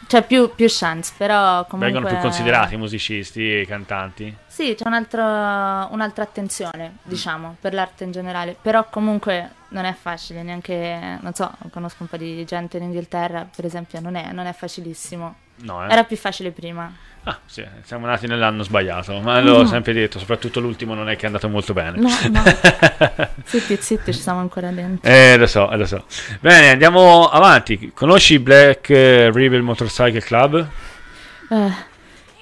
C'è più, più chance, però comunque... Vengono più considerati i musicisti e i cantanti? Sì, c'è un altro- un'altra attenzione, diciamo, per l'arte in generale. Però comunque non è facile, neanche... Non so, conosco un po' di gente in Inghilterra, per esempio, non è, non è facilissimo. No, eh? Era più facile prima. Ah, sì, siamo nati nell'anno sbagliato, ma l'ho sempre detto, soprattutto l'ultimo non è che è andato molto bene. No, no. zitti, zitti, ci siamo ancora dentro. Eh, lo so, lo so. Bene, andiamo avanti. Conosci Black Rebel Motorcycle Club? Eh,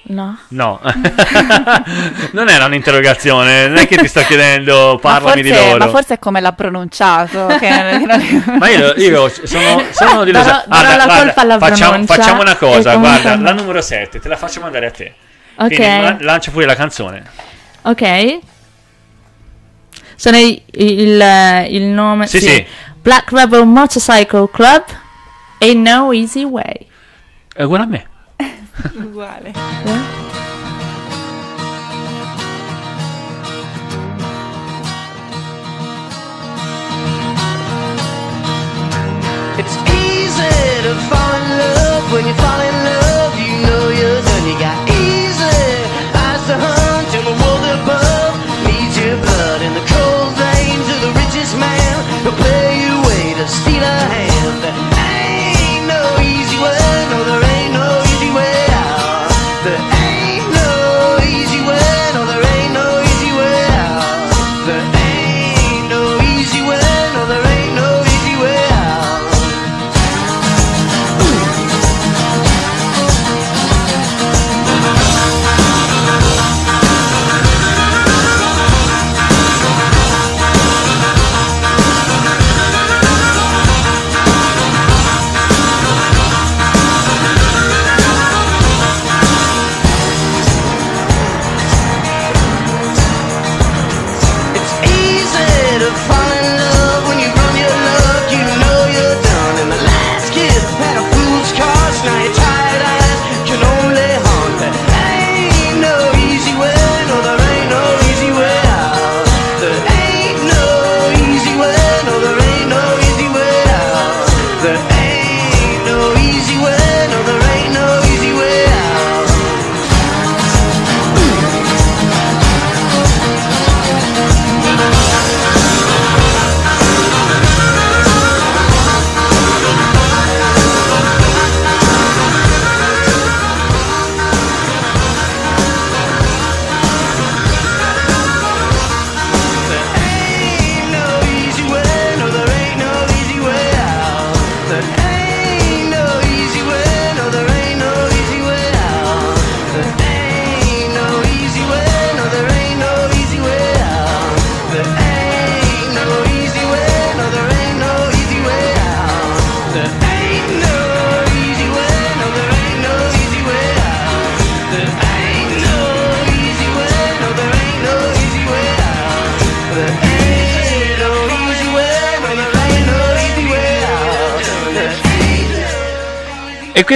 no. No, non era un'interrogazione, non è che ti sto chiedendo parlami ma di forse, loro. ma forse è come l'ha pronunciato. che- che non- Ma io, io sono, sono di Darò- Losa- darò la colpa alla facciamo, facciamo una cosa, guarda, la numero 7, te la faccio mandare a te. Ok. Quindi la- lancia pure la canzone. Ok. Sono i- il, il nome... Sì, sì. Black Rebel Motorcycle Club e No Easy Way. È uguale a me. Uguale. It's easy to fall in love when you fall in love.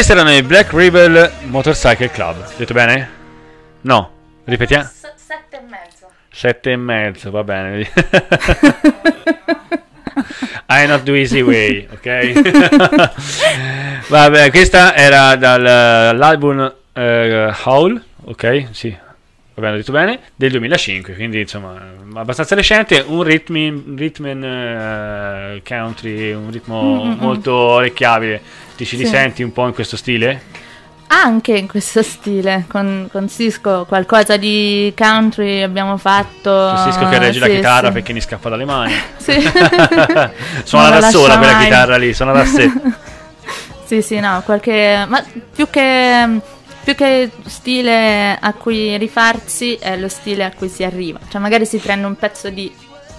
Questi erano i Black Rebel Motorcycle Club. Detto bene? No. Ripetiamo. Sette e mezzo. Sette e mezzo, va bene. I not do easy way, ok? Vabbè, questa era dall'album eh, Howl, ok? Sì, bene, ho detto bene, del 2005, quindi insomma abbastanza recente, un rhythm, rhythm eh, country, un ritmo Mm, mm, mm. molto orecchiabile. Ti ci Sì. risenti un po' in questo stile? Anche in questo stile, con, con Cisco qualcosa di country abbiamo fatto. Cisco che regge la sì, chitarra sì. perché mi scappa dalle mani. Sì. suona da la sola quella mai. chitarra lì, suona da sé. Sì, sì, no, qualche... Ma più che, più che stile a cui rifarsi è lo stile a cui si arriva. Cioè magari si prende un pezzo di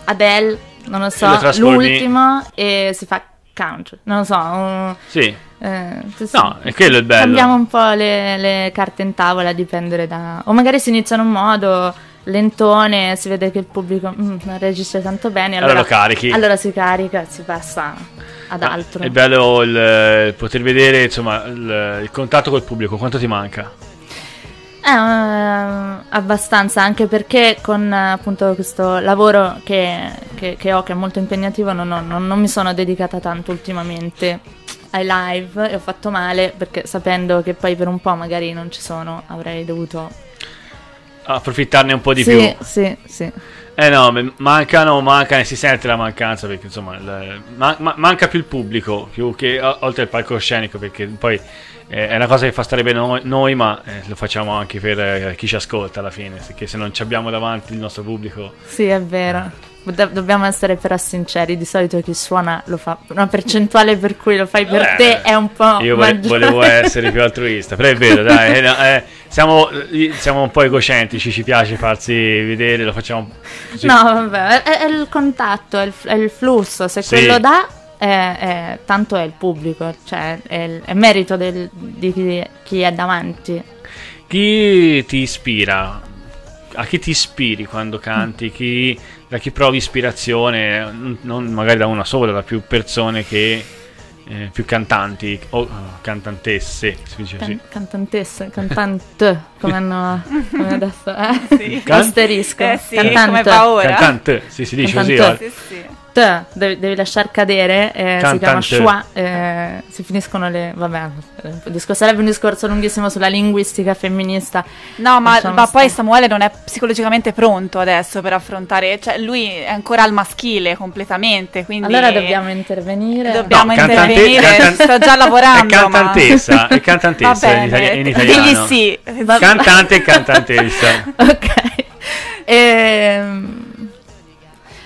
Adele, non lo so, lo trasformi- l'ultimo e si fa country, non lo so. un- Sì. eh. No, è quello il bello. Cambiamo un po' le, le carte in tavola a dipendere da... O magari si inizia in un modo lentone, si vede che il pubblico mm, non reagisce tanto bene. Allora Allora, lo carichi. Allora si carica, si passa ad altro. È bello il, eh, poter vedere insomma il, il contatto col pubblico, quanto ti manca? Eh, eh, abbastanza, anche perché con eh, appunto questo lavoro che, che- che ho, che è molto impegnativo, non, ho- non- non mi sono dedicata tanto ultimamente ai live e ho fatto male perché sapendo che poi per un po' magari non ci sono, avrei dovuto... Approfittarne un po' di sì, più. sì, sì. Eh no, mancano, manca e si sente la mancanza perché insomma il- ma- ma- manca più il pubblico, più che oltre al palcoscenico perché poi eh, è una cosa che fa stare bene noi, noi, ma eh, lo facciamo anche per eh, chi ci ascolta alla fine, perché se non ci abbiamo davanti il nostro pubblico... Sì, è vero. Do- dobbiamo essere però sinceri, di solito chi suona lo fa una percentuale per cui lo fai per Eh, te è un po' Io maggiore. volevo essere più altruista, però è vero, dai, eh, eh, siamo, eh, siamo un po' egocentrici, ci piace farsi vedere, lo facciamo così. No, vabbè, è, è il contatto, è il, è il flusso. Se Sì. quello dà, è, tanto è il pubblico, cioè è, il- merito del- di chi, chi è davanti. Chi ti ispira? A chi ti ispiri quando canti? Chi, da chi provi ispirazione? Non- magari da una sola, da più persone che... eh, più cantanti o oh, cantantesse, si dice così. Can- cantantessa, cantante, come hanno come adesso, eh? Sì. Can- Asterisco. Eh sì, cantante. come va ora? Cantante, sì, si dice così. Cantante. guarda. Sì, sì. T, devi, devi lasciar cadere, eh, si chiama Cantante. schwa, eh, si finiscono le... vabbè, discorso- sarebbe un discorso lunghissimo sulla linguistica femminista. No, ma, Lasciamo ma poi. Samuele non è psicologicamente pronto adesso per affrontare, cioè lui è ancora al maschile completamente, quindi Allora dobbiamo intervenire. dobbiamo No, cantante- intervenire, cantan- sto già lavorando. È cantantessa, ma... è cantantessa Va in, bene, itali- in italiano. Digli sì. Cantante e cantantessa. Ok. Ehm,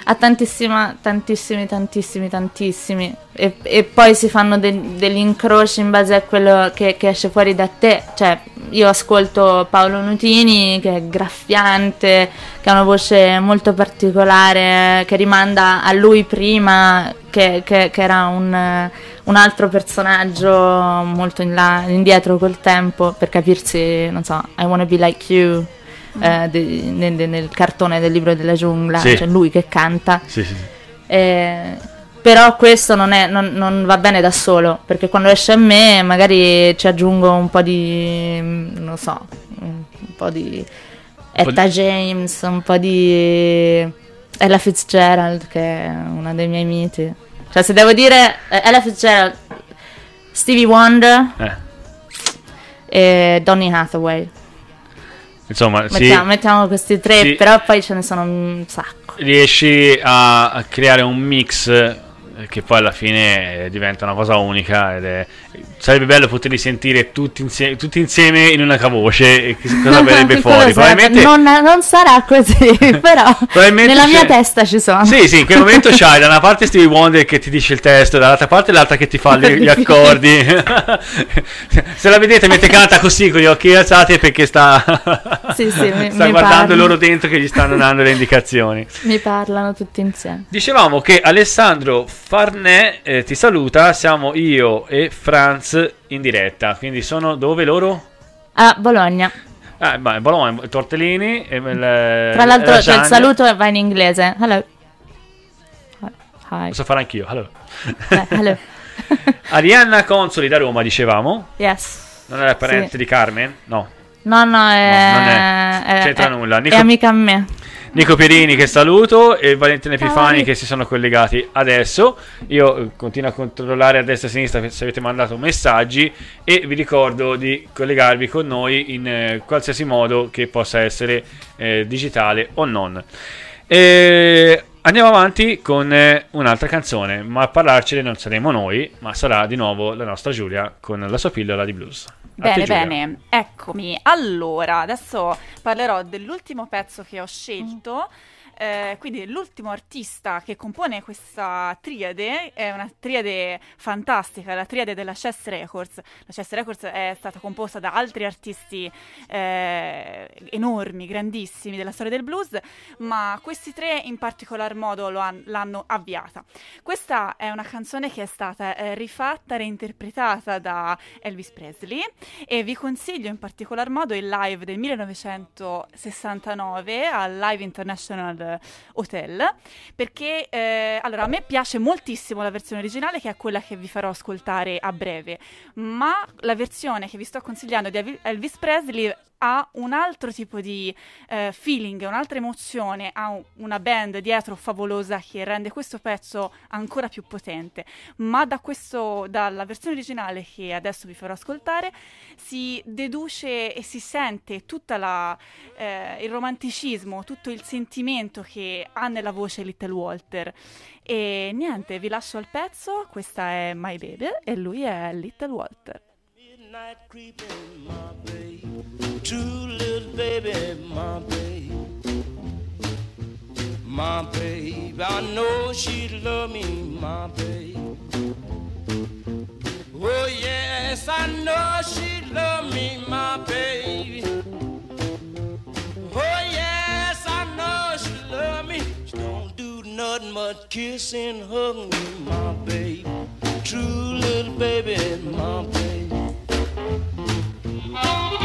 ha tantissima, tantissimi, tantissimi, tantissimi. E, e poi si fanno de- degli incroci in base a quello che, che esce fuori da te. Cioè, io ascolto Paolo Nutini, che è graffiante, che ha una voce molto particolare, che rimanda a lui prima, che, che- che era un, un altro personaggio molto in là, indietro col tempo, per capirsi, non so, I wanna be like you. Eh, de- nel, nel cartone del libro della giungla, Sì. cioè lui che canta. Sì, sì. Eh, però questo non, è- non- non va bene da solo, perché quando esce a me magari ci aggiungo un po' di, mm, non so, un po' di Etta James, un po' di Ella Fitzgerald, che è una dei miei miti. Cioè se devo dire eh, Ella Fitzgerald, Stevie Wonder Eh, e Donny Hathaway. Insomma, sì, Mettiamo, mettiamo questi tre, Sì. però poi ce ne sono un sacco. riesci a, creare un mix che poi alla fine eh, diventa una cosa unica ed è, sarebbe bello poterli sentire tutti, insie- tutti insieme in una voce e cosa verrebbe fuori probabilmente non, non sarà così, però nella mia c'è- testa ci sono. Sì, sì, in quel momento c'hai da una parte Stevie Wonder che ti dice il testo, dall'altra parte l'altra che ti fa gli, gli accordi. Se la vedete mentre canta così con gli occhi alzati perché sta, Sì, sì, mi- sta mi guardando parla. loro dentro che gli stanno dando le indicazioni. Mi parlano tutti insieme. Dicevamo che Alessandro Farnè eh, ti saluta, siamo io e Franz in diretta, quindi sono dove loro? A Bologna. Ah, beh, Bologna, tortellini e il, Tra l'altro c'è il lasagne. saluto va in inglese. Hello. Hi. Posso fare anch'io. Eh, hello. Arianna Consoli da Roma, dicevamo. Yes. Non è la parente Sì. di Carmen? No. No, no, è, non è- è- c'entra è- nulla. È Nico- amica a me. Nico Pierini che saluto e Valentina Epifani che si sono collegati adesso. Io eh, continuo a controllare a destra e a sinistra se avete mandato messaggi e vi ricordo di collegarvi con noi in eh, qualsiasi modo che possa essere eh, digitale o non. E andiamo avanti con eh, un'altra canzone, ma a parlarcene non saremo noi, ma sarà di nuovo la nostra Giulia con la sua pillola di blues. A Bene, bene, eccomi. Allora, adesso parlerò dell'ultimo pezzo che ho scelto. Eh, quindi l'ultimo artista che compone questa triade è una triade fantastica, la triade della Chess Records. La Chess Records è stata composta da altri artisti eh, enormi, grandissimi della storia del blues, ma questi tre in particolar modo han- l'hanno avviata. Questa è una canzone che è stata eh, rifatta, reinterpretata da Elvis Presley e vi consiglio in particolar modo il live del 1969 al Live International Hotel perché eh, allora a me piace moltissimo la versione originale che è quella che vi farò ascoltare a breve ma la versione che vi sto consigliando di Elvi- Elvis Presley ha un altro tipo di eh, feeling, un'altra emozione, ha un- una band dietro favolosa che rende questo pezzo ancora più potente. Ma da questo, dalla versione originale che adesso vi farò ascoltare si deduce e si sente tutto il romanticismo, tutto il sentimento che ha nella voce Little Walter. E niente, vi lascio al pezzo, questa è My Baby e lui è Little Walter. Midnight creeping, my babe. True little baby, my babe. My babe, I know she'd love me, my babe. Oh, yes, I know she'd love me, my baby. Oh, yes, I know she'd love me. She don't do nothing but kiss and hug me, my babe. True little baby, my babe. My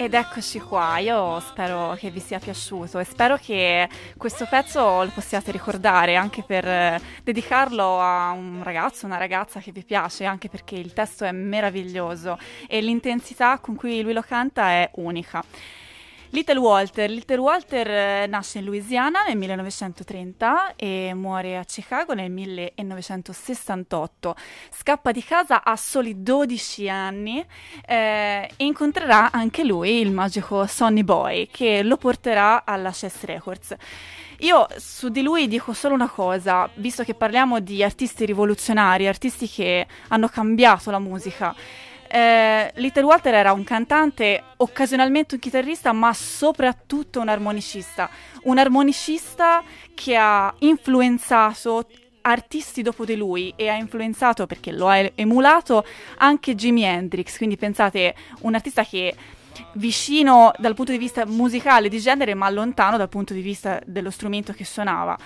Ed eccoci qua, io spero che vi sia piaciuto e spero che questo pezzo lo possiate ricordare anche per eh, dedicarlo a un ragazzo, una ragazza che vi piace, anche perché il testo è meraviglioso e l'intensità con cui lui lo canta è unica. Little Walter. Little Walter eh, nasce in Louisiana nel 1930 e muore a Chicago nel 1968. Scappa di casa a soli 12 anni eh, e incontrerà anche lui il magico Sonny Boy che lo porterà alla Chess Records. Io su di lui dico solo una cosa, visto che parliamo di artisti rivoluzionari, artisti che hanno cambiato la musica. Eh, Little Walter era un cantante, occasionalmente un chitarrista, ma soprattutto un armonicista. Un armonicista che ha influenzato artisti dopo di lui e ha influenzato, perché lo ha emulato, anche Jimi Hendrix. Quindi pensate, un artista che vicino dal punto di vista musicale di genere, ma lontano dal punto di vista dello strumento che suonava.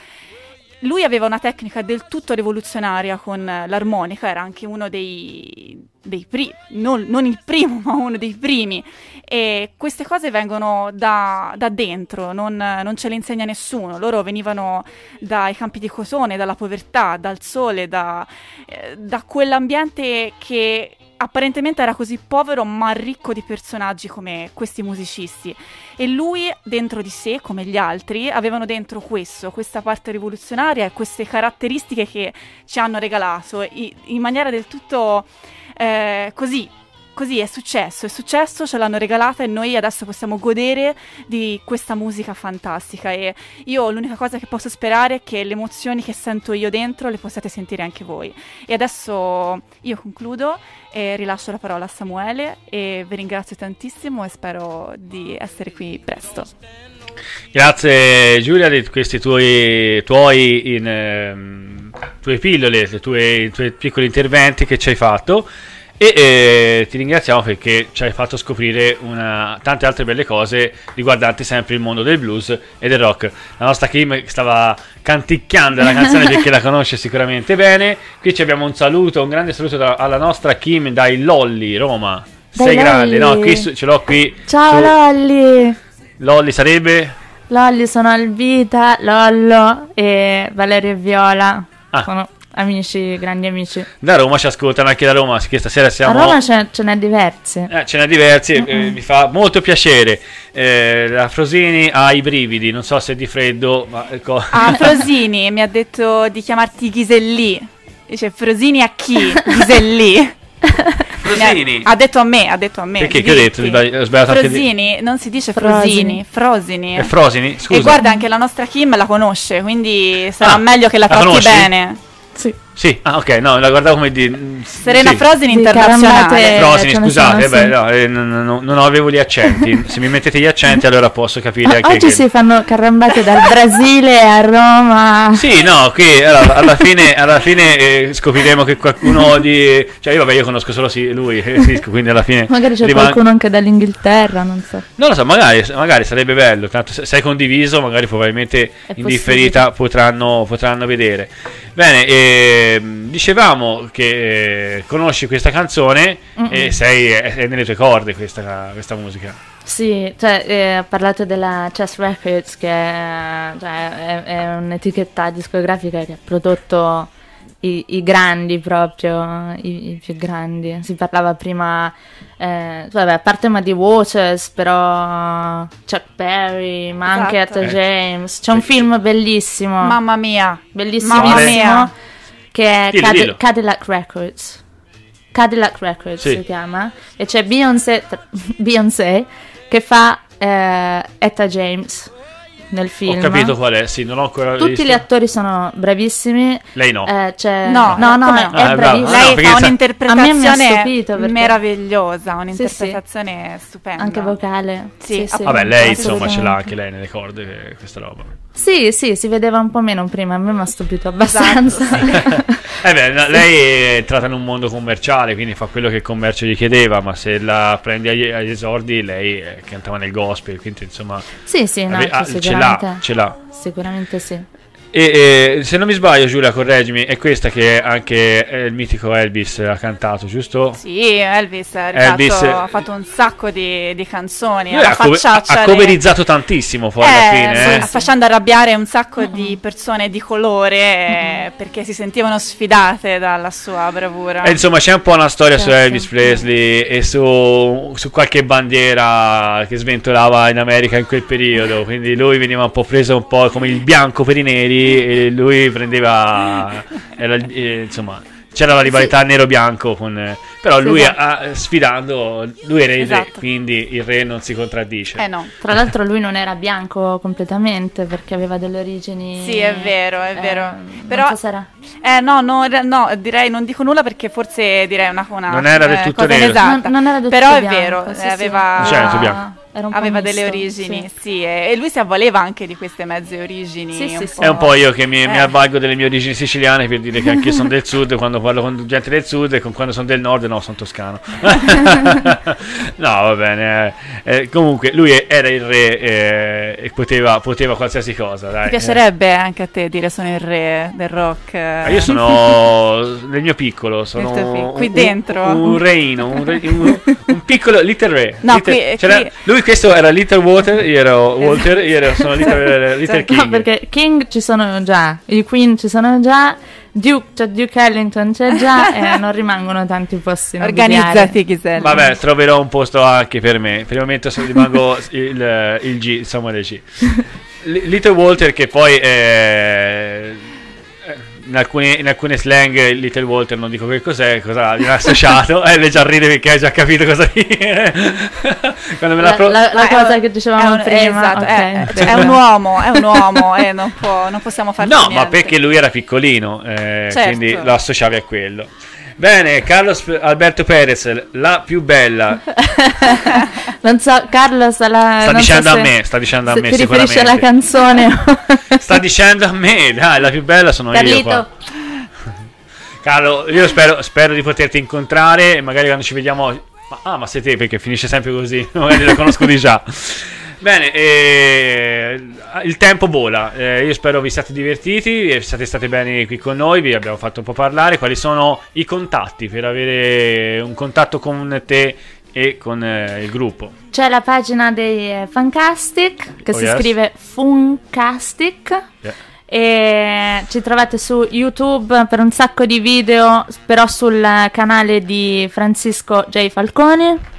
Lui aveva una tecnica del tutto rivoluzionaria con eh, l'armonica, era anche uno dei, dei primi, non, non il primo, ma uno dei primi. E queste cose vengono da, da dentro, non, non ce le insegna nessuno. Loro venivano dai campi di cotone, dalla povertà, dal sole, da, eh, da quell'ambiente che apparentemente era così povero ma ricco di personaggi come questi musicisti. E lui dentro di sé come gli altri avevano dentro questo, questa parte rivoluzionaria e queste caratteristiche che ci hanno regalato in maniera del tutto eh, così così è successo, è successo, ce l'hanno regalata e noi adesso possiamo godere di questa musica fantastica e io l'unica cosa che posso sperare è che le emozioni che sento io dentro le possiate sentire anche voi. E adesso io concludo e rilascio la parola a Samuele e vi ringrazio tantissimo e spero di essere qui presto. Grazie Giulia di questi tuoi, tuoi, in, ehm, tuoi pillole, i tuoi, tuoi piccoli interventi che ci hai fatto. E eh, ti ringraziamo perché ci hai fatto scoprire una- tante altre belle cose riguardanti sempre il mondo del blues e del rock. La nostra Kim stava canticchiando la canzone perché la conosce sicuramente bene. Qui ci abbiamo un saluto, un grande saluto da- alla nostra Kim dai Lolli, Roma. Dai Sei grande, no? Lolli. Qui su- ce l'ho qui. Ciao su- Lolli! Lolli sarebbe? Lolli sono Albita, Lollo e Valerio e Viola. Ah. Sono amici, grandi amici. Da Roma ci ascoltano anche da Roma, che stasera A siamo... Roma ce, ce n'è diversi. Eh, ce n'è diversi, eh, mi fa molto piacere. Eh, la Frosini ha i brividi, non so se è di freddo, ma ecco. Ah, Frosini mi ha detto di chiamarti Ghiselli. Dice Frosini a chi? Ghiselli. Frosini? Ha detto a me, ha detto a me. Perché? Che ho detto? ho sbagliato anche di- Frosini, non si dice Frosini. Frosini, Frosini. È Frosini? Scusa. E guarda, anche la nostra Kim la conosce, quindi sarà Ah, meglio che la la tratti conosci? bene. Sì. Sì, ah, ok, no, la guardavo come di. Serena sì. Frosini Di internazionale. Ce ne scusate, beh, no, eh, non, non- non avevo gli accenti. Se mi mettete gli accenti, allora posso capire Ah, anche oggi che. si fanno carambate dal Brasile a Roma. Sì, no, qui allora, alla fine, alla fine eh, scopriremo che qualcuno di. Cioè, io vabbè, io conosco solo sì, lui, eh, sì, quindi alla fine. Magari c'è rimane- qualcuno anche dall'Inghilterra, non so. Non lo so, magari, magari sarebbe bello. Tanto se se è condiviso, magari probabilmente È in differita potranno, potranno vedere. Bene, ehm, dicevamo che eh, conosci questa canzone Mm-mm. e sei è, è nelle tue corde questa, questa musica. Sì, cioè, eh, ha parlato della Chess Records, che è, cioè, è- è un'etichetta discografica che ha prodotto i, i grandi proprio, i, i più grandi. Si parlava prima, eh, vabbè, a parte Muddy Waters, però Chuck Berry, ma anche Esatto. Etta Eh. James. C'è un film bellissimo, Mamma mia. bellissimo, Mamma mia. Che è Dillo, Cadi- dillo. Cadillac Records. Cadillac Records Sì. si chiama e c'è Beyoncé, Beyoncé che fa eh, Etta James nel film. Ho capito qual è, sì, non ho ancora Tutti visto. gli attori sono bravissimi. Lei no. eh, c'è- No, no, no, è, no? è Ah, bravissima. No, Lei perché fa sa- un'interpretazione perché- meravigliosa, Sì, un'interpretazione stupenda. Anche vocale. Sì, sì, Vabbè, lei insomma ce l'ha anche lei nelle corde, questa roba. Sì, sì, si vedeva un po' meno prima, a me mi ha stupito abbastanza. Eh beh, no, lei è entrata in un mondo commerciale, quindi fa quello che il commercio gli chiedeva, ma se la prendi agli, agli esordi, lei eh, cantava nel gospel, quindi insomma sì, sì, no, ave- ah, sì, ce l'ha, sicuramente. ce l'ha. Sicuramente sì. E, e, se non mi sbaglio, Giulia, correggimi, è questa che anche eh, il mitico Elvis ha cantato, giusto? Sì, Elvis, è arrivato- Elvis, eh, ha fatto un sacco di, di canzoni. Lui alla ha, facciaccia ha coverizzato tantissimo poi alla Eh, fine. sì, eh. facendo arrabbiare un sacco di persone di colore eh, perché si sentivano sfidate dalla sua bravura. E insomma, c'è un po' una storia su Certo. Elvis Presley e su, su qualche bandiera che sventolava in America in quel periodo. Quindi lui veniva un po' preso un po' come il bianco per i neri lui prendeva. era eh, insomma, c'era la rivalità nero-bianco. Con, eh, però Sì, lui, esatto. ha- sfidando, lui era il re, Esatto. quindi il re non si contraddice. Eh no. Tra l'altro lui non era bianco completamente perché aveva delle origini... Sì, è vero, è eh, vero. non Però- so era- Eh no, no, re- no, direi non dico nulla perché forse direi una, una Non era del eh, tutto nero. inesatta. Non- non era del Però tutto è bianco, vero, sì, eh, sì. aveva, il suo bianco. Aveva misto, delle origini, sì. sì, e, e lui si avvaleva anche di queste mezze origini. Sì, sì, un sì. po'. È un po' io che mi, mi Eh. avvalgo delle mie origini siciliane per dire che anche io sono del sud, quando parlo con gente del sud e con- quando sono del nord, no, sono toscano. no, va bene. eh, eh, comunque, lui era il re eh, e poteva, poteva qualsiasi cosa. Dai. Ti piacerebbe anche a te dire sono il re del rock? Eh, io sono nel mio piccolo, sono Nel tuo pic- qui un- dentro? un, un reino, un, re- un- un piccolo Little Re. No, Little- qui- qui- Lui questo era Little Water, io ero Walter, io ero, sono Little, Little Cioè, King. No, perché King ci sono già, i Queen ci sono già, Duke, c'è Duke Ellington, c'è già e non rimangono tanti posti. Organizzati, Ghiselli. Vabbè, troverò un posto anche per me. Per il momento se rimango il, il G, Samuele G. L- Little Walter che poi eh, in, alcune, in alcune slang Little Walter non dico che cos'è, cosa viene associato. eh, lei già ride perché ha già capito cosa dire. Quando me la, La, pro- la- la è cosa un- che dicevamo è un, prima. esatto, ok. è, è un uomo, è un uomo e non, può- non possiamo farci No, niente. ma perché lui era piccolino, eh, Certo. quindi lo associavi a quello. Bene, Carlos Alberto Perez, la più bella. Non so, Carlo sta, la, Sta non so dicendo a me, sta dicendo a me ti riferisci alla sicuramente. canzone. Sta dicendo a me, dai, la più bella sono io Carlito, qua. Carlo, io spero, spero di poterti incontrare e magari quando ci vediamo... Ah, ma sei te perché finisce sempre così, magari lo conosco di già. Bene, eh, il tempo vola, eh, io spero vi siate divertiti, e siate stati bene qui con noi, vi abbiamo fatto un po' parlare, quali sono i contatti per avere un contatto con te e con eh, il gruppo? c'è la pagina dei eh, Funcastic che Oh, si yes. scrive Funcastic. Yeah. E ci trovate su YouTube per un sacco di video, però sul canale di Francisco J. Falcone.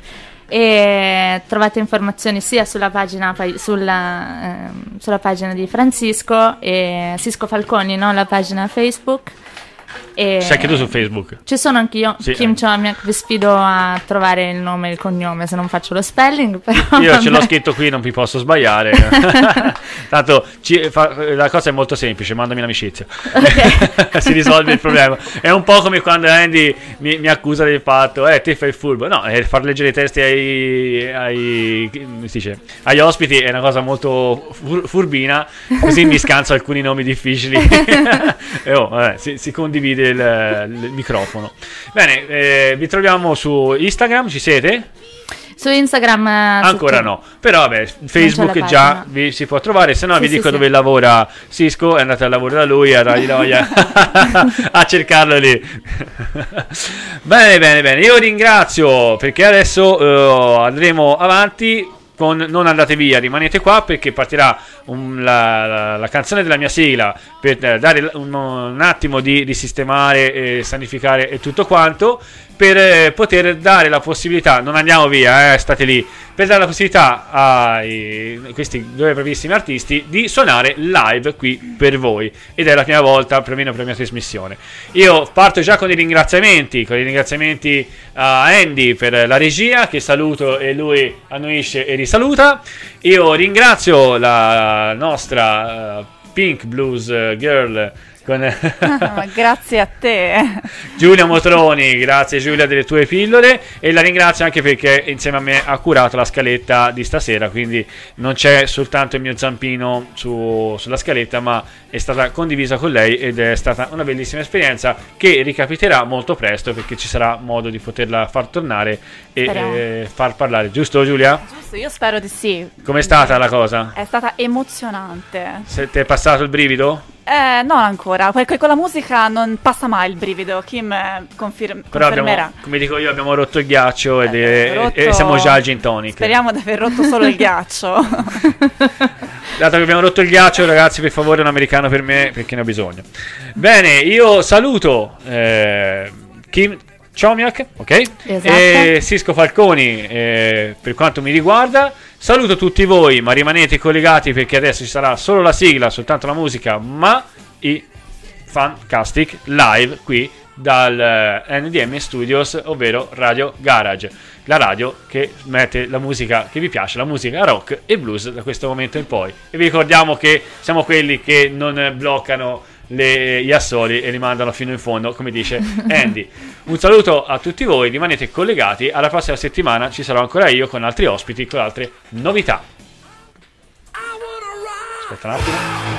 E trovate informazioni sia sulla pagina, sulla, ehm, sulla pagina di Francisco e Cisco Falconi, no? la pagina Facebook. E Sei anche tu su Facebook? Ci sono anch'io, Sì, Kim. Chomiak, vi sfido a trovare il nome e il cognome se non faccio lo spelling. Però Io ce l'ho vabbè. scritto qui, non vi posso sbagliare. Tanto ci- fa- la cosa è molto semplice, mandami l'amicizia. si risolve il problema. È un po' come quando Andy mi, mi accusa del fatto, eh, te fai il furbo. No, eh, far leggere i testi ai, ai, dice, agli ospiti è una cosa molto fur- furbina, così mi scanso alcuni nomi difficili. e oh, vabbè, si, si condivide il, il microfono. Bene, eh, vi troviamo su Instagram, ci siete? Su Instagram eh, Ancora tutto. no, però vabbè, Facebook la già vi si può trovare, se no Sì, vi sì, dico sì. dove lavora Cisco, andate al lavoro da lui, a dargli voglia a cercarlo lì. bene, bene, bene, io ringrazio perché adesso eh, andremo avanti con Non andate via, rimanete qua perché partirà un- la, la- la canzone della mia sigla per eh, dare un, un attimo di, sistemare e sanificare e tutto quanto per eh, poter dare la possibilità, non andiamo via, eh, state lì, per dare la possibilità a questi due bravissimi artisti di suonare live qui per voi. Ed è la prima volta, perlomeno per la mia trasmissione. Io parto già con i ringraziamenti, con i ringraziamenti a Andy per la regia, che saluto e lui annuisce e risaluta. Io ringrazio la nostra eh, Pink Blues Girl con Ah, ma grazie a te. Giulia Motroni, grazie Giulia delle tue pillole e la ringrazio anche perché insieme a me ha curato la scaletta di stasera, quindi non c'è soltanto il mio zampino su- sulla scaletta, ma è stata condivisa con lei ed è stata una bellissima esperienza che ricapiterà molto presto perché ci sarà modo di poterla far tornare e eh, far parlare, giusto Giulia? Giusto, io spero di sì. Com'è stata la cosa? È stata emozionante. Se ti è passato il brivido? Eh, non ancora, perché con la musica non passa mai il brivido. Kim eh, confir- Però confermerà. abbiamo, come dico io, abbiamo rotto il ghiaccio ed Eh, è- rotto- e siamo già al gin tonic. Speriamo di aver rotto solo il ghiaccio. Dato che abbiamo rotto il ghiaccio, ragazzi, per favore, un americano per me, perché ne ho bisogno. Bene, io saluto eh, Kim Chomiak, ok? Esatto. E Cisco Falconi, eh, per quanto mi riguarda. Saluto tutti voi, ma rimanete collegati perché adesso ci sarà solo la sigla, soltanto la musica, ma i Fancastic live qui dal eh, NDM Studios, ovvero Radio Garage, la radio che mette la musica che vi piace, la musica rock e blues da questo momento in poi. E vi ricordiamo che siamo quelli che non bloccano le- gli assoli e li mandano fino in fondo, come dice Andy. Un saluto a tutti voi, rimanete collegati, alla prossima settimana ci sarò ancora io con altri ospiti, con altre novità. Aspetta un attimo.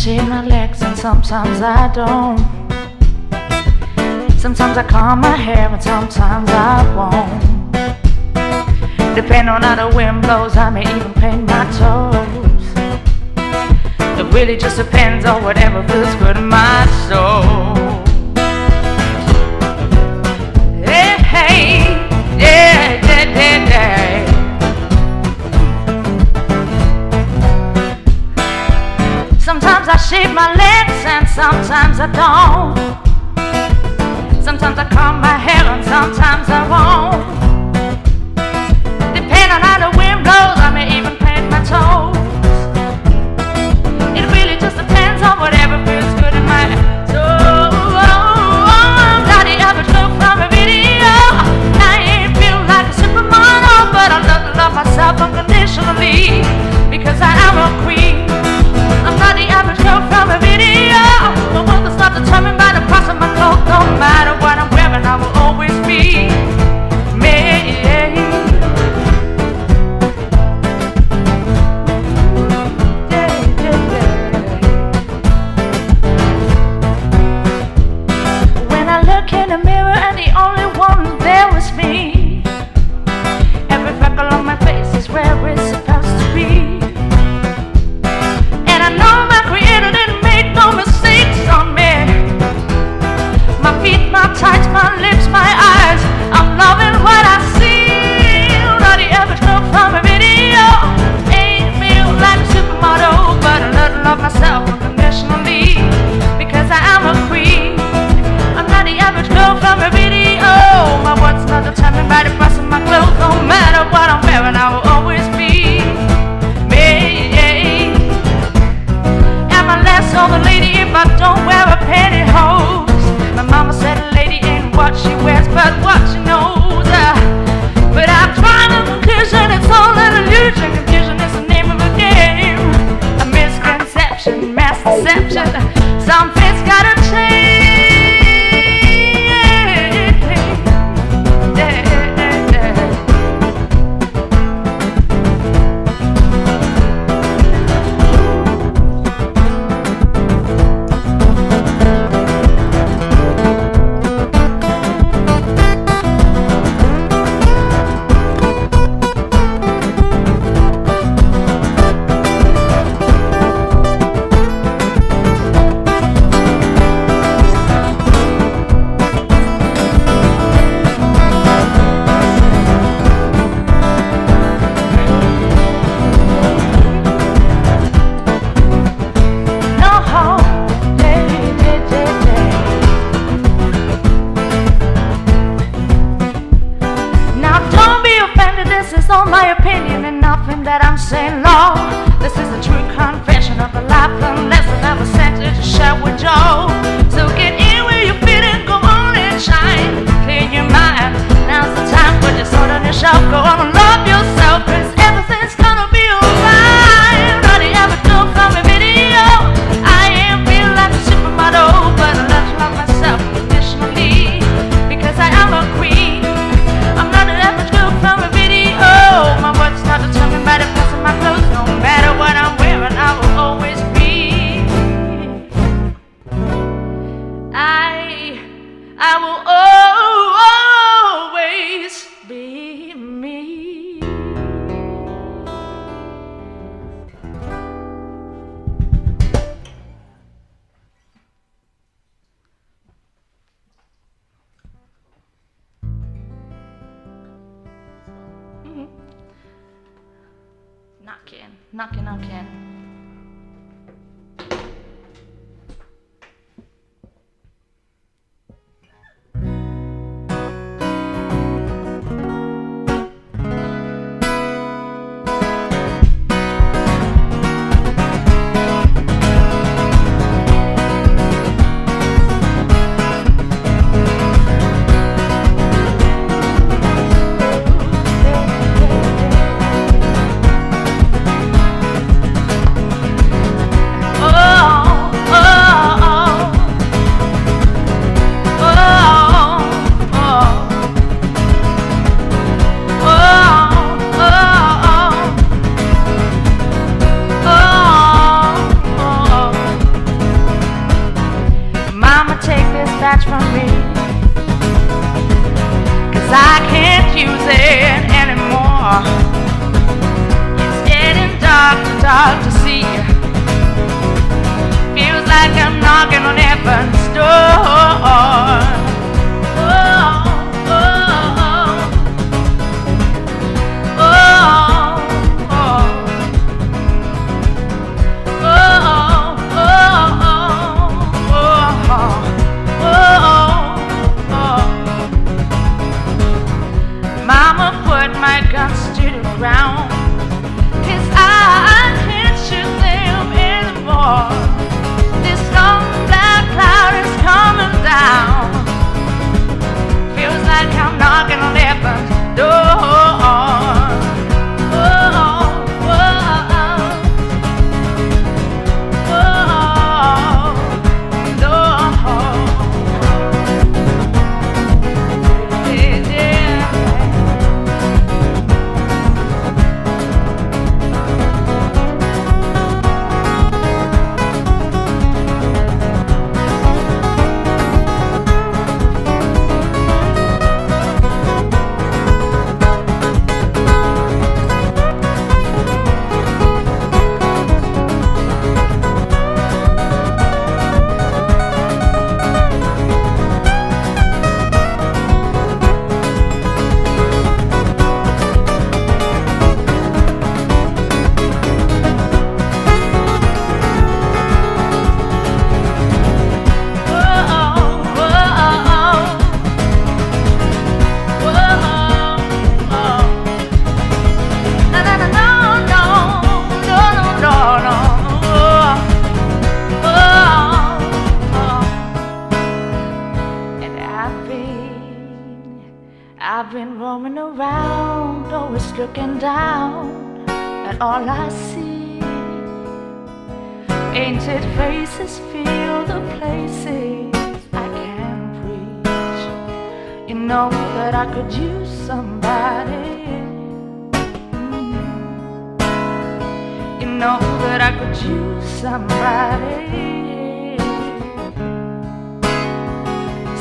shave my legs and sometimes I don't. Sometimes I comb my hair and sometimes I won't. Depending on how the wind blows, I may even paint my toes. It really just depends on whatever feels good in my soul. Hey, hey, yeah. shape my lips and sometimes I don't. Sometimes I comb my hair and sometimes I won't. knocking, knocking, knocking.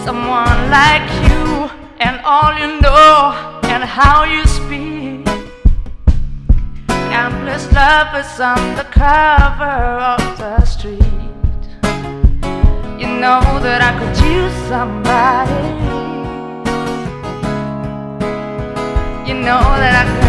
someone like you and all you know and how you speak. Countless lovers on the cover of the street. You know that I could use somebody. You know that I could.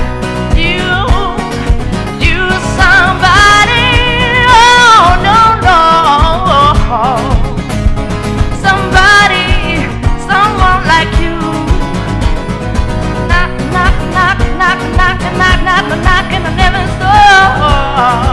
heart.